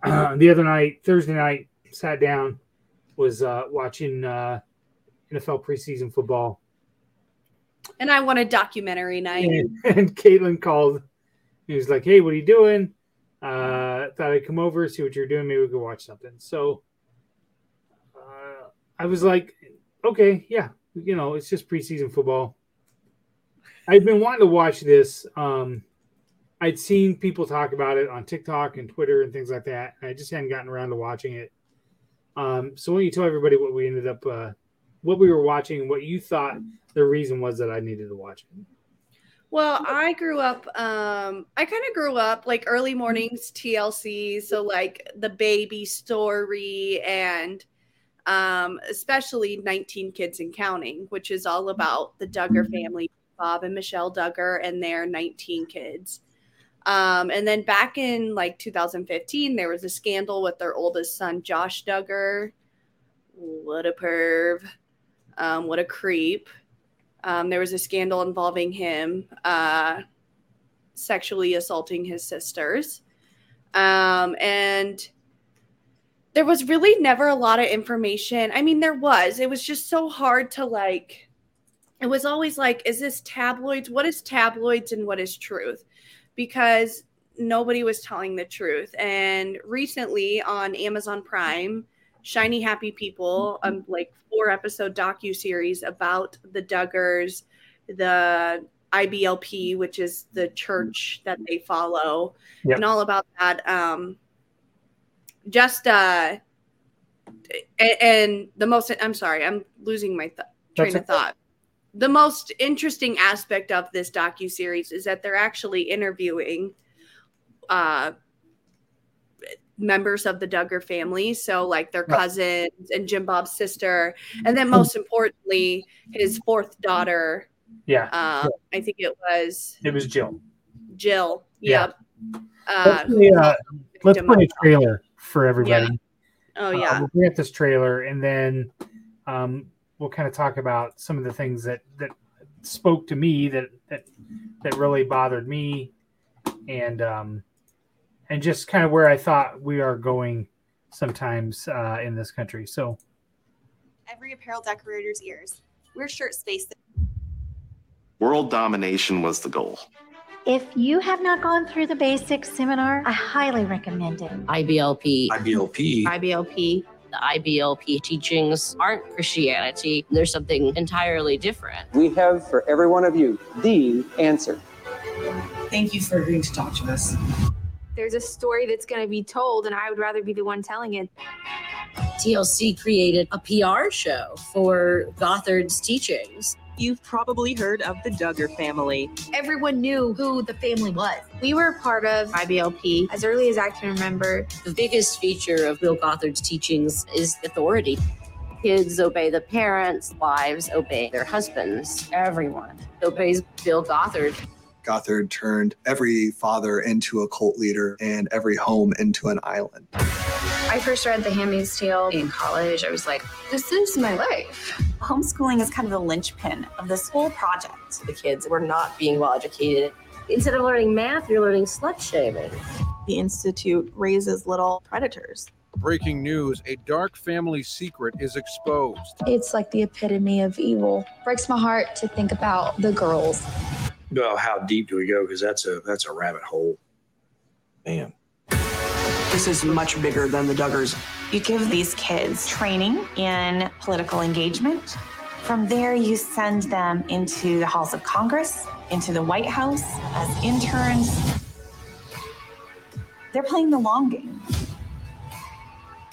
[SPEAKER 2] uh, the other night, Thursday night, sat down, was uh, watching uh, NFL preseason football,
[SPEAKER 3] And I want a documentary night.
[SPEAKER 2] and, and Caitlyn called. He was like, "Hey, what are you doing?" Uh, thought I'd come over, see what you're doing. Maybe we could watch something. So uh, I was like, okay, yeah, you know, it's just preseason football. I've been wanting to watch this. Um, I'd seen people talk about it on TikTok and Twitter and things like that. I just hadn't gotten around to watching it. Um, so why don't you tell everybody what we ended up, uh, what we were watching, what you thought the reason was that I needed to watch it?
[SPEAKER 3] Well, I grew up, um, I kind of grew up like early mornings TLC. So, like the baby story and um, especially 19 Kids and Counting, which is all about the Duggar family, Bob and Michelle Duggar, and their 19 kids. Um, and then back in like 2015, there was a scandal with their oldest son, Josh Duggar. What a perv. Um, what a creep. Um, there was a scandal involving him uh, sexually assaulting his sisters. Um, and there was really never a lot of information. I mean, there was. It was just so hard to like, it was always like, is this tabloids? What is tabloids and what is truth? Because nobody was telling the truth. And recently on Amazon Prime, Shiny Happy People, um, like four episode docu series about the Duggars, the IBLP, which is the church that they follow,
[SPEAKER 2] Yep.
[SPEAKER 3] and all about that. Um, just uh, and the most I'm sorry, I'm losing my th- train
[SPEAKER 2] That's
[SPEAKER 3] of thought. The most interesting aspect of this docu series is that they're actually interviewing uh members of the Duggar family. So, like their cousins and Jim Bob's sister. And then, most importantly, his fourth daughter.
[SPEAKER 2] Yeah,
[SPEAKER 3] Um, I think it was
[SPEAKER 2] it was Jill.
[SPEAKER 3] Jill.
[SPEAKER 2] Yeah.
[SPEAKER 3] Yep. Uh,
[SPEAKER 2] Let's play, uh, let's play a trailer for everybody.
[SPEAKER 3] Oh,
[SPEAKER 2] Uh,
[SPEAKER 3] yeah.
[SPEAKER 2] we'll bring up this trailer and then um, we'll kind of talk about some of the things that that spoke to me that that that really bothered me and um, and just kind of where I thought we are going sometimes uh, in this country. So
[SPEAKER 6] every apparel decorator's ears. We're shirt space.
[SPEAKER 7] World domination was the goal.
[SPEAKER 8] If you have not gone through the basics seminar, I highly recommend it.
[SPEAKER 9] IBLP.
[SPEAKER 10] IBLP.
[SPEAKER 3] IBLP.
[SPEAKER 9] The IBLP teachings aren't Christianity. There's something entirely different.
[SPEAKER 11] We have for every one of you the answer.
[SPEAKER 12] Thank you for agreeing to talk to us.
[SPEAKER 13] There's a story that's going to be told, and I would rather be the one telling it.
[SPEAKER 9] TLC created a PR show for Gothard's teachings.
[SPEAKER 12] You've probably heard of the Duggar family.
[SPEAKER 8] Everyone knew who the family was.
[SPEAKER 13] We were part of IBLP as early as I can remember.
[SPEAKER 9] The biggest feature of Bill Gothard's teachings is authority. Kids obey the parents, wives obey their husbands. Everyone obeys Bill Gothard.
[SPEAKER 10] Gothard turned every father into a cult leader and every home into an island.
[SPEAKER 13] I first read The Handmaid's Tale in college. I was like, this is my life.
[SPEAKER 6] Homeschooling is kind of the linchpin of this whole project.
[SPEAKER 9] The kids were not being well educated. Instead of learning math, you're learning slut shaming.
[SPEAKER 6] The Institute raises little predators.
[SPEAKER 14] Breaking news a dark family secret is exposed.
[SPEAKER 15] It's like the epitome of evil. Breaks my heart to think about the girls.
[SPEAKER 16] Well, how deep do we go? Because that's a that's a rabbit hole.
[SPEAKER 14] Man.
[SPEAKER 12] This is much bigger than the Duggars.
[SPEAKER 6] You give these kids training in political engagement. From there, you send them into the halls of Congress, into the White House as interns. They're playing the long game.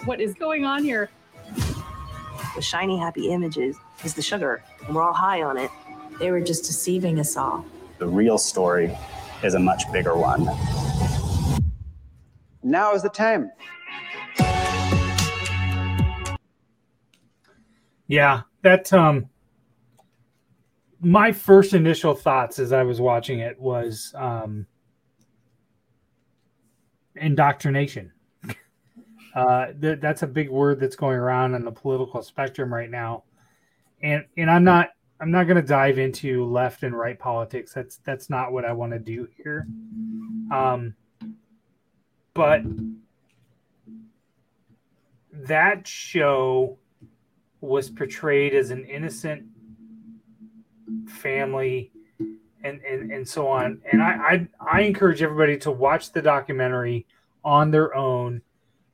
[SPEAKER 12] What is going on here? The shiny, happy images is the sugar, and we're all high on it. They were just deceiving us all.
[SPEAKER 17] The real story is a much bigger one.
[SPEAKER 11] Now is the time.
[SPEAKER 2] yeah, that um, my first initial thoughts as I was watching it was um, indoctrination. Uh, th- that's a big word that's going around on the political spectrum right now, and and I'm not I'm not going to dive into left and right politics. That's that's not what I want to do here. Um, but that show was portrayed as an innocent family and and, and so on and I, I i encourage everybody to watch the documentary on their own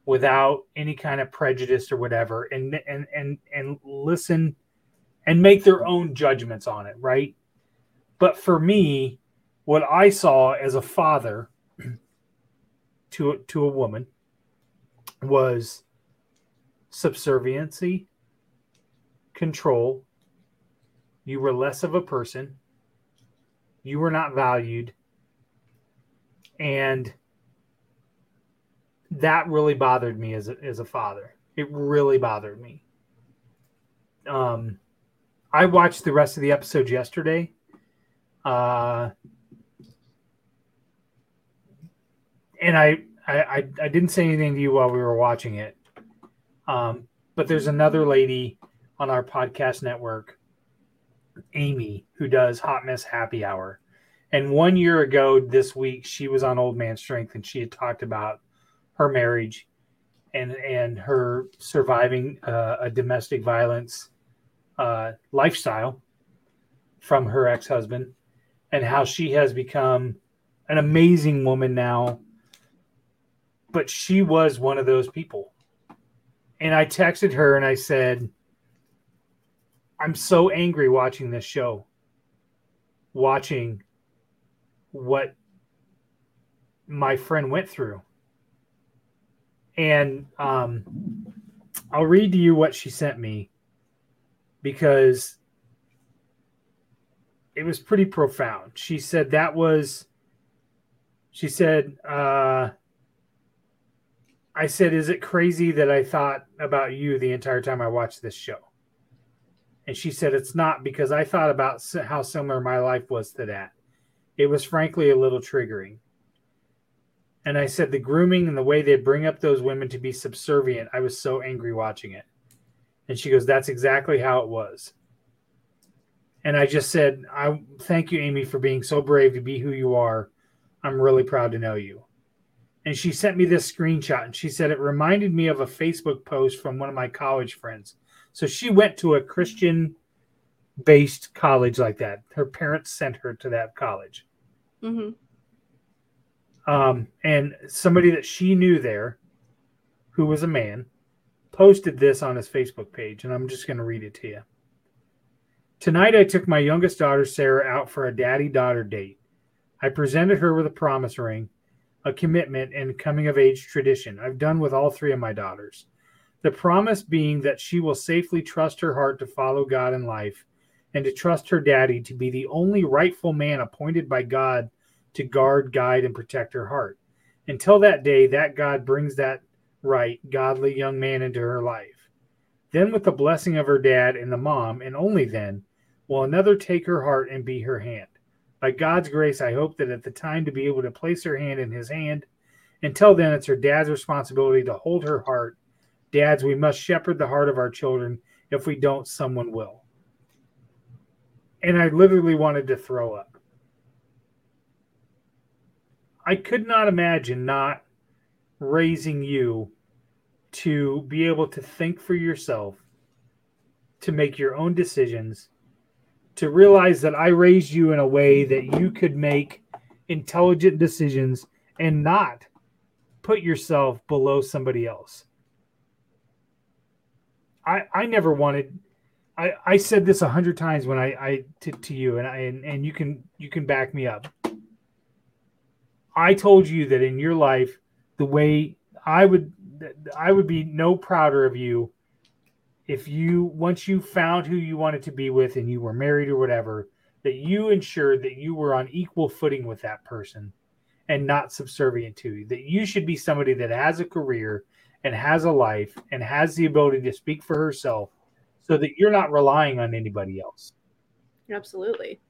[SPEAKER 2] without any kind of prejudice or whatever and and and and listen and make their own judgments on it, right? But for me, what I saw as a father to to a woman was subserviency, control. You were less of a person. You were not valued. And that really bothered me as a, as a father. It really bothered me. Um, I watched the rest of the episodes yesterday. Uh, and I, I, I didn't say anything to you while we were watching it. Um, but there's another lady on our podcast network, Amy, who does Hot Mess Happy Hour. And one year ago this week, she was on Old Man Strength and she had talked about her marriage and and her surviving uh, a domestic violence uh, lifestyle from her ex-husband and how she has become an amazing woman now. But she was one of those people. And i texted her and i said i'm so angry watching this show watching what my friend went through. And um, I'll read to you what she sent me because it was pretty profound. She said that was, she said, uh, I said, is it crazy that I thought about you the entire time I watched this show? And she said, it's not because I thought about how similar my life was to that. It was frankly a little triggering. And I said the grooming and the way they bring up those women to be subservient, I was so angry watching it. And she goes, That's exactly how it was. And I just said, I thank you, Amy, for being so brave to be who you are. I'm really proud to know you. And she sent me this screenshot and she said it reminded me of a Facebook post from one of my college friends. So she went to a Christian based college like that. Her parents sent her to that college.
[SPEAKER 3] Mm-hmm.
[SPEAKER 2] Um, and somebody that she knew there, who was a man, posted this on his Facebook page, and I'm just going to read it to you. Tonight, I took my youngest daughter, Sarah, out for a daddy daughter date. I presented her with a promise ring, a commitment, and coming of age tradition. I've done with all three of my daughters. The promise being that she will safely trust her heart to follow God in life and to trust her daddy to be the only rightful man appointed by God to guard, guide, and protect her heart. Until that day, that God brings that right, godly young man into her life. Then, with the blessing of her dad and the mom, and only then, will another take her heart and be her hand. By God's grace, I hope that at the time to be able to place her hand in his hand. Until then, it's her dad's responsibility to hold her heart. Dads, we must shepherd the heart of our children. If we don't, someone will. And I literally wanted to throw up. I could not imagine not raising you to be able to think for yourself, to make your own decisions, to realize that I raised you in a way that you could make intelligent decisions and not put yourself below somebody else. I I never wanted I, I said this a hundred times when I, I to, to you and I and, and you can you can back me up. I told you that in your life, the way I would, I would be no prouder of you if you once you found who you wanted to be with and you were married or whatever, that you ensured that you were on equal footing with that person and not subservient to you. That you should be somebody that has a career and has a life and has the ability to speak for herself so that you're not relying on anybody else.
[SPEAKER 3] Absolutely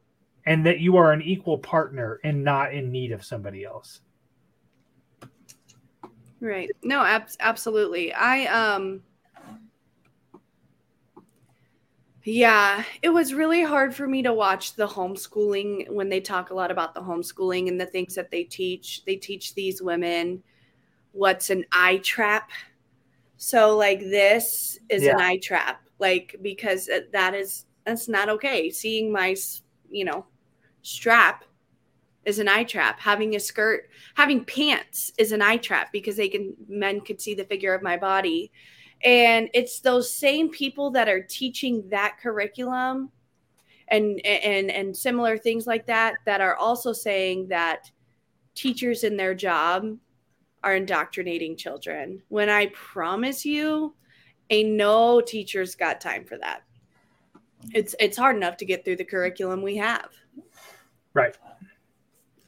[SPEAKER 2] and that you are an equal partner and not in need of somebody else.
[SPEAKER 3] Right. No, ab- absolutely. I um Yeah, it was really hard for me to watch the homeschooling when they talk a lot about the homeschooling and the things that they teach. They teach these women what's an eye trap. So like this is yeah. an eye trap like because that is that's not okay. Seeing my you know strap is an eye trap. Having a skirt, having pants is an eye trap because they can men could see the figure of my body. And it's those same people that are teaching that curriculum and and and similar things like that that are also saying that teachers in their job are indoctrinating children. When I promise you, a no teacher's got time for that. It's it's hard enough to get through the curriculum we have.
[SPEAKER 2] Right.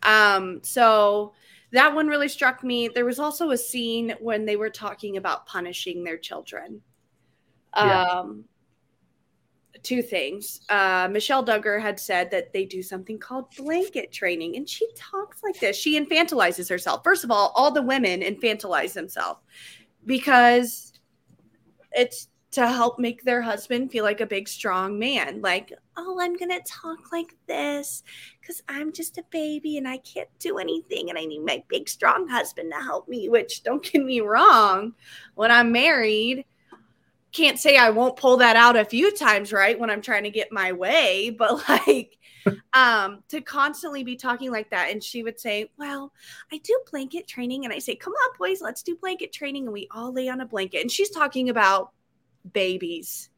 [SPEAKER 3] Um, so that one really struck me. There was also a scene when they were talking about punishing their children.
[SPEAKER 2] Yeah.
[SPEAKER 3] Um, two things. Uh, Michelle Duggar had said that they do something called blanket training, and she talks like this. She infantilizes herself. First of all, all the women infantilize themselves because it's to help make their husband feel like a big, strong man. Like, oh, I'm going to talk like this because I'm just a baby and I can't do anything and I need my big, strong husband to help me. Which, don't get me wrong, when I'm married, can't say I won't pull that out a few times, right? When I'm trying to get my way, but like, um to constantly be talking like that and she would say well i do blanket training and i say come on boys let's do blanket training and we all lay on a blanket and she's talking about babies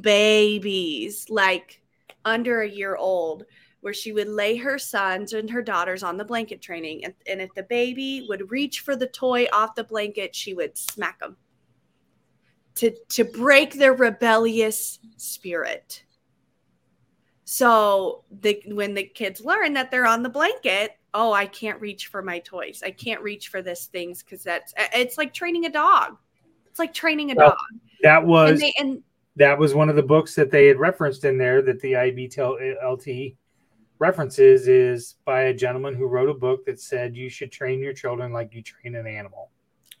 [SPEAKER 3] babies like under a year old where she would lay her sons and her daughters on the blanket training and, and if the baby would reach for the toy off the blanket she would smack them to to break their rebellious spirit so the when the kids learn that they're on the blanket, oh, I can't reach for my toys. I can't reach for this things because that's it's like training a dog. It's like training a
[SPEAKER 2] Well,
[SPEAKER 3] dog.
[SPEAKER 2] That was
[SPEAKER 3] And they and
[SPEAKER 2] that was one of the books that they had referenced in there that the IBLP references is by a gentleman who wrote a book that said you should train your children like you train an animal.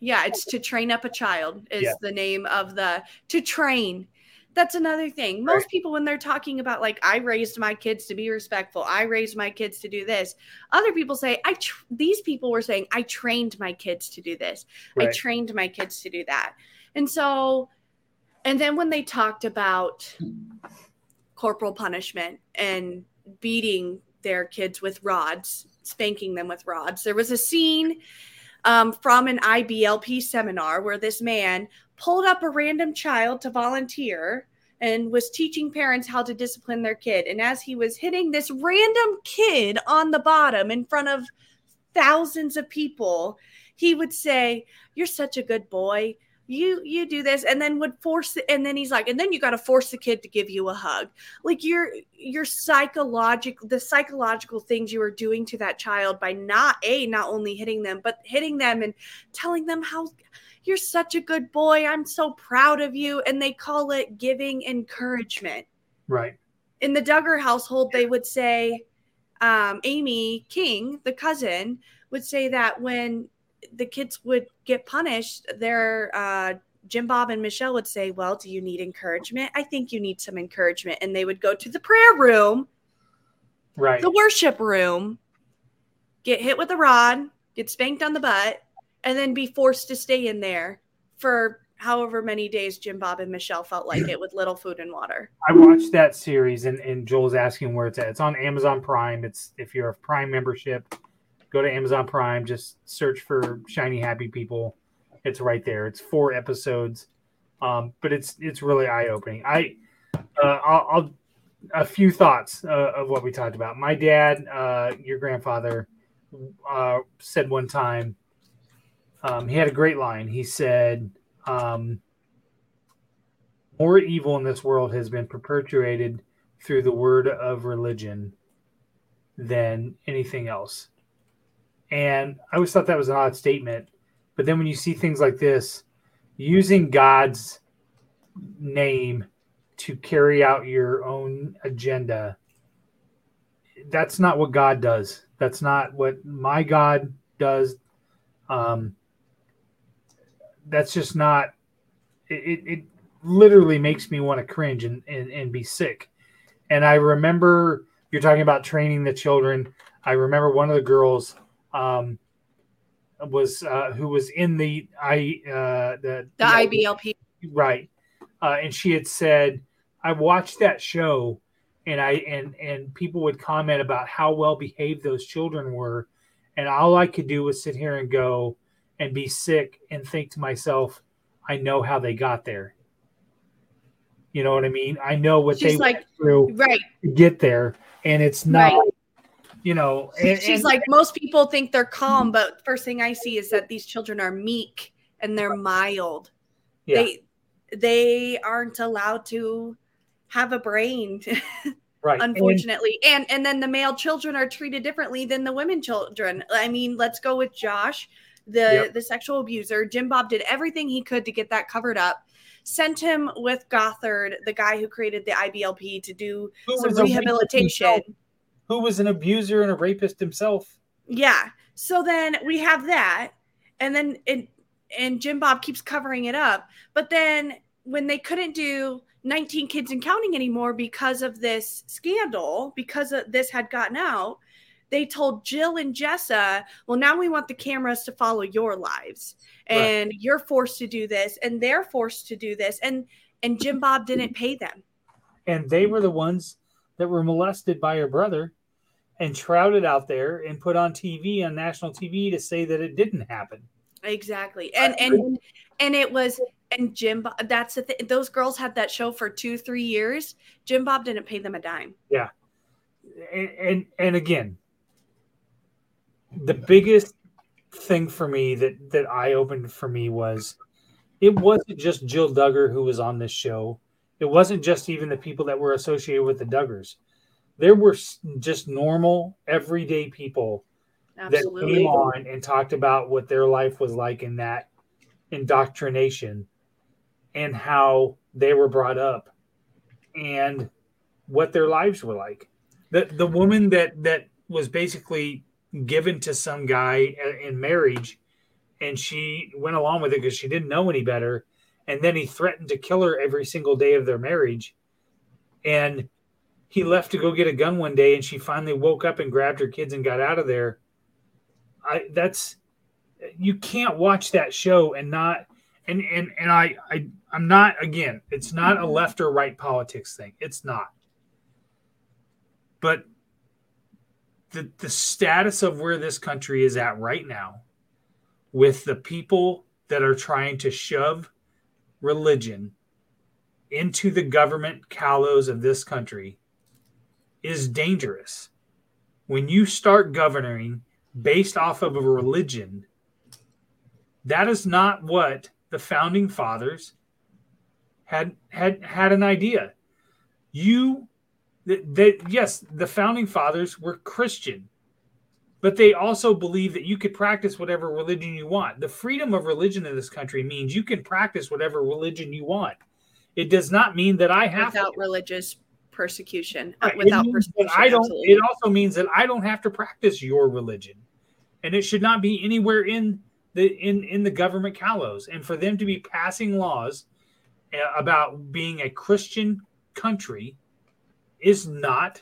[SPEAKER 3] yeah, it's to train up a child is
[SPEAKER 2] Yeah.
[SPEAKER 3] the name of the to train. That's another thing. Most people, when they're talking about like, I raised my kids to be respectful, I raised my kids to do this. Other people say, I. Tr-, these people were saying, I trained my kids to do this. I trained my kids to do that. And so, and then when they talked about corporal punishment and beating their kids with rods, spanking them with rods, there was a scene um, from an IBLP seminar where this man pulled up a random child to volunteer and was teaching parents how to discipline their kid. And as he was hitting this random kid on the bottom in front of thousands of people, he would say, You're such a good boy. You you do this, and then would force it, and then he's like, and then you got to force the kid to give you a hug. Like your your psychological the psychological things you were doing to that child by not a not only hitting them, but hitting them and telling them how you're such a good boy. I'm so proud of you. And they call it giving encouragement
[SPEAKER 2] Right.
[SPEAKER 3] in the Duggar household, they would say, um, Amy King, the cousin, would say that when the kids would get punished, their uh, Jim Bob and Michelle would say, Well, do you need encouragement? I think you need some encouragement. And they would go to the prayer room,
[SPEAKER 2] Right.
[SPEAKER 3] the worship room, get hit with a rod, get spanked on the butt, and then be forced to stay in there for however many days Jim Bob and Michelle felt like it with little food and water.
[SPEAKER 2] I watched that series and, and Joel's asking where it's at. It's on Amazon Prime. It's if you're a Prime membership, go to Amazon Prime, just search for Shiny Happy People. It's right there. It's four episodes. Um, but it's it's really eye opening. I uh, I'll, I'll a few thoughts uh, of what we talked about. My dad, uh, your grandfather, uh, said one time. Um, he had a great line. He said, um, "More evil in this world has been perpetuated through the word of religion than anything else." And I always thought that was an odd statement. But then when you see things like this, using God's name to carry out your own agenda, that's not what God does. That's not what my God does. Um, that's just not, it, it, it literally makes me want to cringe and, and, and be sick. And I remember you're talking about training the children. I remember one of the girls um, was uh, who was in the I uh, the
[SPEAKER 3] The IBLP.
[SPEAKER 2] right, uh, and she had said, "I watched that show, and I and and people would comment about how well behaved those children were, and all I could do was sit here and go and be sick and think to myself, I know how they got there. You know what I mean? I know what
[SPEAKER 3] She's
[SPEAKER 2] they
[SPEAKER 3] like,
[SPEAKER 2] went through
[SPEAKER 3] right.
[SPEAKER 2] to get there, and it's not.
[SPEAKER 3] Right.
[SPEAKER 2] You know, and,
[SPEAKER 3] She's
[SPEAKER 2] and-
[SPEAKER 3] like, most people think they're calm, but first thing I see is that these children are meek and they're mild.
[SPEAKER 2] Yeah.
[SPEAKER 3] They they aren't allowed to have a brain,
[SPEAKER 2] right.
[SPEAKER 3] Unfortunately. And and then the male children are treated differently than the women children. I mean, let's go with Josh, the
[SPEAKER 2] Yep.
[SPEAKER 3] the sexual abuser. Jim Bob did everything he could to get that covered up. Sent him with Gothard, the guy who created the IBLP, to do
[SPEAKER 2] Who
[SPEAKER 3] some rehabilitation.
[SPEAKER 2] Who was an abuser and a rapist himself.
[SPEAKER 3] Yeah. So then we have that, and then and and Jim Bob keeps covering it up. But then when they couldn't do 19 kids and counting anymore because of this scandal, because of this had gotten out, they told Jill and Jessa, well, now we want the cameras to follow your lives.
[SPEAKER 2] Right.
[SPEAKER 3] And you're forced to do this, and they're forced to do this. And and Jim Bob didn't pay them.
[SPEAKER 2] and they were the ones that were molested by her brother and shrouded out there and put on TV on national TV to say that it didn't happen.
[SPEAKER 3] Exactly. And and and it was and Jim Bob that's the thing. Those girls had that show for two, three years. Jim Bob didn't pay them a dime.
[SPEAKER 2] Yeah. And and, and again, the biggest thing for me that that eye opened for me was it wasn't just Jill Duggar who was on this show. It wasn't just even the people that were associated with the Duggars. There were just normal, everyday people that
[SPEAKER 3] Absolutely.
[SPEAKER 2] came on and talked about what their life was like in that indoctrination and how they were brought up and what their lives were like. The the woman that that was basically given to some guy in marriage and she went along with it because she didn't know any better and then he threatened to kill her every single day of their marriage. And he left to go get a gun one day and she finally woke up and grabbed her kids and got out of there. I that's you can't watch that show and not and and and I I I'm not again it's not a left or right politics thing. It's not. But the the status of where this country is at right now with the people that are trying to shove religion into the government callows of this country is dangerous when you start governing based off of a religion, that is not what the founding fathers had had had an idea. You that yes, the founding fathers were Christian, but they also believe that you could practice whatever religion you want. The freedom of religion in this country means you can practice whatever religion you want. It does not mean that I have to
[SPEAKER 3] without religious persecution.
[SPEAKER 2] Right.
[SPEAKER 3] Without persecution.
[SPEAKER 2] I don't.
[SPEAKER 3] absolutely.
[SPEAKER 2] It also means that I don't have to practice your religion, and it should not be anywhere in the in in the government callows. And for them to be passing laws uh, about being a Christian country is not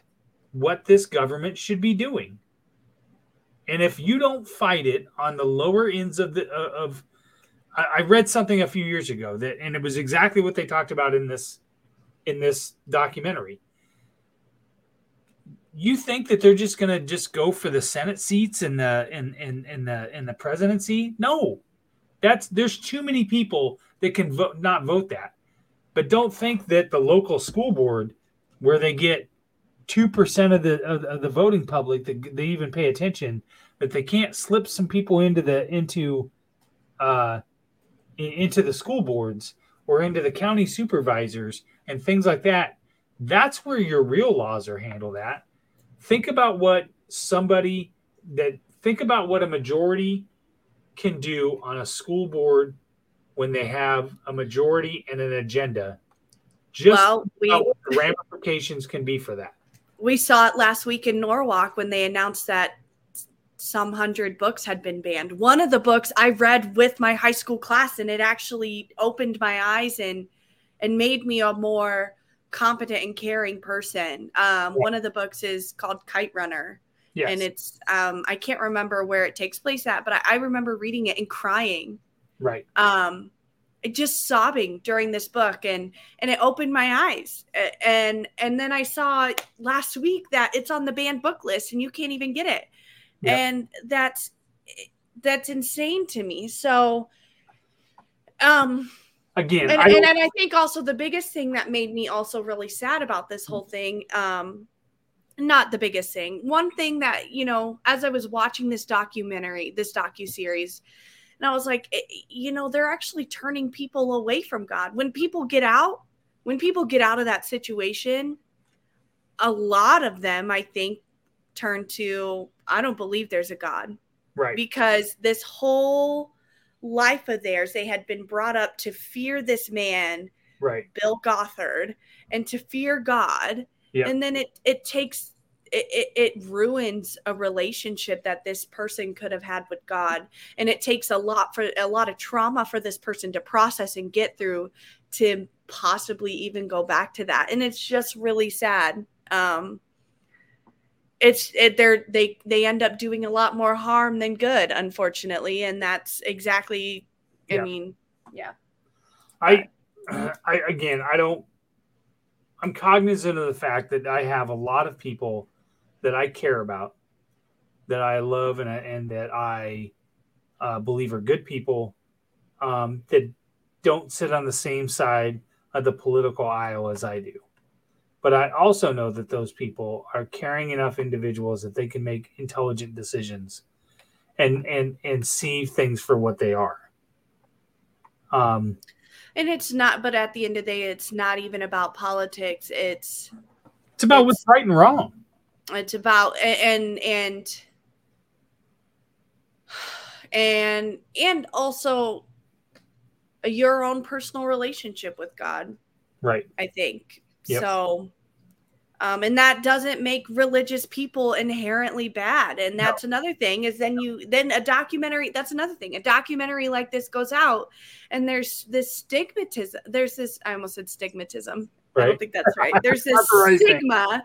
[SPEAKER 2] what this government should be doing. And if you don't fight it on the lower ends of the uh, of, I, I read something a few years ago that, and it was exactly what they talked about in this in this documentary. You think that they're just going to just go for the Senate seats and the and and and the and the presidency? No, that's there's too many people that can vote not vote that. But don't think that the local school board, where they get two percent of the of, of the voting public that they even pay attention, that they can't slip some people into the into uh into the school boards or into the county supervisors and things like that. That's where your real laws are handled at. Think about what somebody that think about what a majority can do on a school board when they have a majority and an agenda. Just
[SPEAKER 3] Well, we-
[SPEAKER 2] what the ramifications can be for that.
[SPEAKER 3] We saw it last week in Norwalk when they announced that some hundred books had been banned. One of the books I read with my high school class, and it actually opened my eyes and and made me a more competent and caring person. Um, One of the books is called Kite Runner.
[SPEAKER 2] Yes.
[SPEAKER 3] And it's um, I can't remember where it takes place at, but I, I remember reading it and crying
[SPEAKER 2] Right.
[SPEAKER 3] um just sobbing during this book and and it opened my eyes. And and then i saw last week that it's on the banned book list and you can't even get it.
[SPEAKER 2] Yep.
[SPEAKER 3] and that's that's insane to me. So um
[SPEAKER 2] Again,
[SPEAKER 3] and,
[SPEAKER 2] I
[SPEAKER 3] and, and I think also the biggest thing that made me also really sad about this whole thing, um, not the biggest thing, one thing that you know, as I was watching this documentary, this docu series, and I was like, eh, you know, they're actually turning people away from God. When people get out, when people get out of that situation, a lot of them, I think, turn to, I don't believe there's a God
[SPEAKER 2] right.
[SPEAKER 3] because this whole life of theirs, they had been brought up to fear this man,
[SPEAKER 2] Right.
[SPEAKER 3] Bill Gothard, and to fear God.
[SPEAKER 2] Yep.
[SPEAKER 3] And then it it takes it, it, it ruins a relationship that this person could have had with God. And it takes a lot for a lot of trauma for this person to process and get through to possibly even go back to that. And it's just really sad. Um it's it they're they they end up doing a lot more harm than good unfortunately and that's exactly i
[SPEAKER 2] Yeah.
[SPEAKER 3] mean yeah
[SPEAKER 2] I, I again, I don't. I'm cognizant of the fact that I have a lot of people that I care about, that I love, and and that I uh, believe are good people, um, that don't sit on the same side of the political aisle as I do. But I also know that those people are caring enough individuals that they can make intelligent decisions, and and and see things for what they are. Um,
[SPEAKER 3] and it's not but at the end of the day it's not even about politics it's
[SPEAKER 2] It's about what's right and wrong.
[SPEAKER 3] It's about and and and and also your own personal relationship with god
[SPEAKER 2] Right.
[SPEAKER 3] I think.
[SPEAKER 2] Yep.
[SPEAKER 3] So um and that doesn't make religious people inherently bad. And that's another thing is then you then a documentary that's another thing. A documentary like this goes out and there's this stigmatism. There's this I almost said stigmatism. I don't think that's right. There's this
[SPEAKER 2] Not the right thing.
[SPEAKER 3] stigma.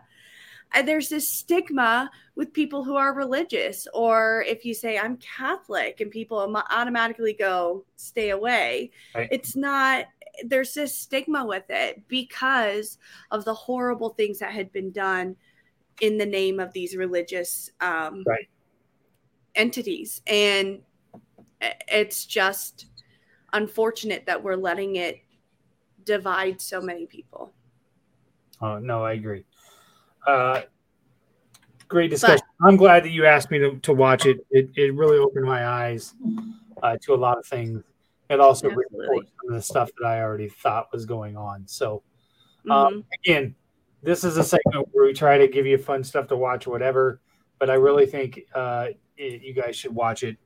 [SPEAKER 3] Uh, There's this stigma with people who are religious, or if you say I'm Catholic, and people automatically go stay away.
[SPEAKER 2] Right.
[SPEAKER 3] It's not there's this stigma with it because of the horrible things that had been done in the name of these religious um,
[SPEAKER 2] Right.
[SPEAKER 3] entities and it's just unfortunate that we're letting it divide so many people
[SPEAKER 2] Oh no, I agree. Uh, great discussion. I'm glad that you asked me to, to watch it. It it really opened my eyes uh, to a lot of things. It also reinforced some of the stuff that I already thought was going on. So, um, again, this is a segment where we try to give you fun stuff to watch or whatever. But I really think uh, it, you guys should watch it.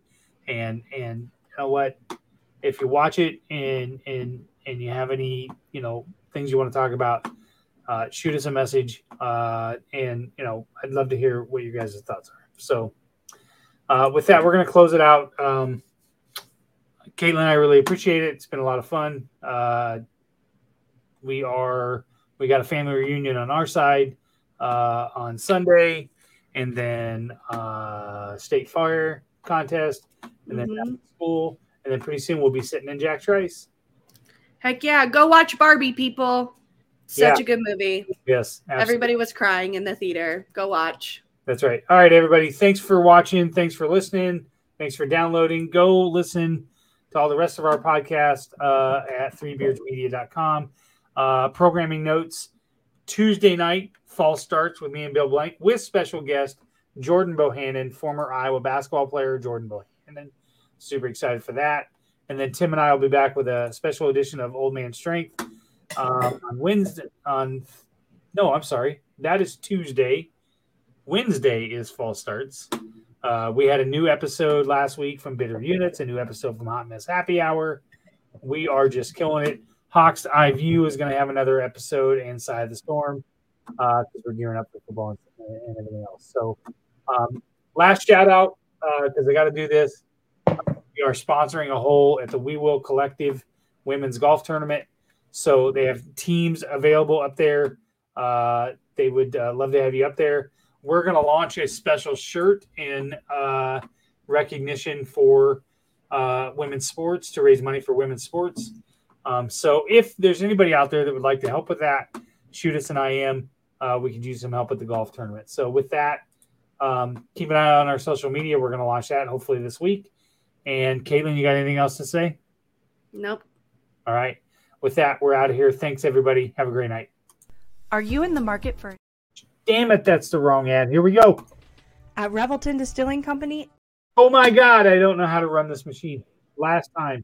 [SPEAKER 2] And and you know what? If you watch it and and and you have any you know things you want to talk about, uh, shoot us a message. Uh, and you know, I'd love to hear what you guys' thoughts are. So, uh, with that, we're going to close it out. Um, Caitlyn, I really appreciate it. It's been a lot of fun. Uh, we are we got a family reunion on our side uh, on Sunday, and then uh, state fire contest, and then
[SPEAKER 3] Mhm.
[SPEAKER 2] school, and then pretty soon we'll be sitting in Jack Trice.
[SPEAKER 3] heck yeah go watch barbie people such
[SPEAKER 2] Yeah.
[SPEAKER 3] a good movie
[SPEAKER 2] Yes, absolutely.
[SPEAKER 3] everybody was crying in the theater go watch
[SPEAKER 2] That's right. All right, everybody. Thanks for watching. Thanks for listening. Thanks for downloading. Go listen to all the rest of our podcast uh, at threebeardsmedia.com. Uh, programming notes Tuesday night, fall starts with me and Bill Blank with special guest Jordan Bohannon, former Iowa basketball player Jordan Bohannon. Super excited for that. And then Tim and I will be back with a special edition of Old Man Strength um, on Wednesday. On no, I'm sorry, that is Tuesday. Wednesday is fall starts. Uh, we had a new episode last week from Bitter Units, a new episode from Hot Mess Happy Hour. We are just killing it. Hawks Eye View is going to have another episode, inside the Storm, because we're gearing up for football and, and everything else. So, um, last shout out because I got to do this. We are sponsoring a hole at the We Will Collective Women's Golf Tournament. So they have teams available up there. Uh, they would uh, love to have you up there. We're going to launch a special shirt in uh, recognition for uh, women's sports to raise money for women's sports. Um, so if there's anybody out there that would like to help with that, shoot us an IM. Uh, we could use some help with the golf tournament. So with that, um, keep an eye on our social media. We're going to launch that hopefully this week. And Caitlyn, you got anything else to say?
[SPEAKER 3] Nope.
[SPEAKER 2] All right. With that, we're out of here. Thanks, everybody. Have a great night.
[SPEAKER 4] Are you in the market for
[SPEAKER 2] Damn it, that's the wrong ad. Here we go.
[SPEAKER 4] at Revelton Distilling Company?
[SPEAKER 2] Oh my God, I don't know how to run this machine. Last time.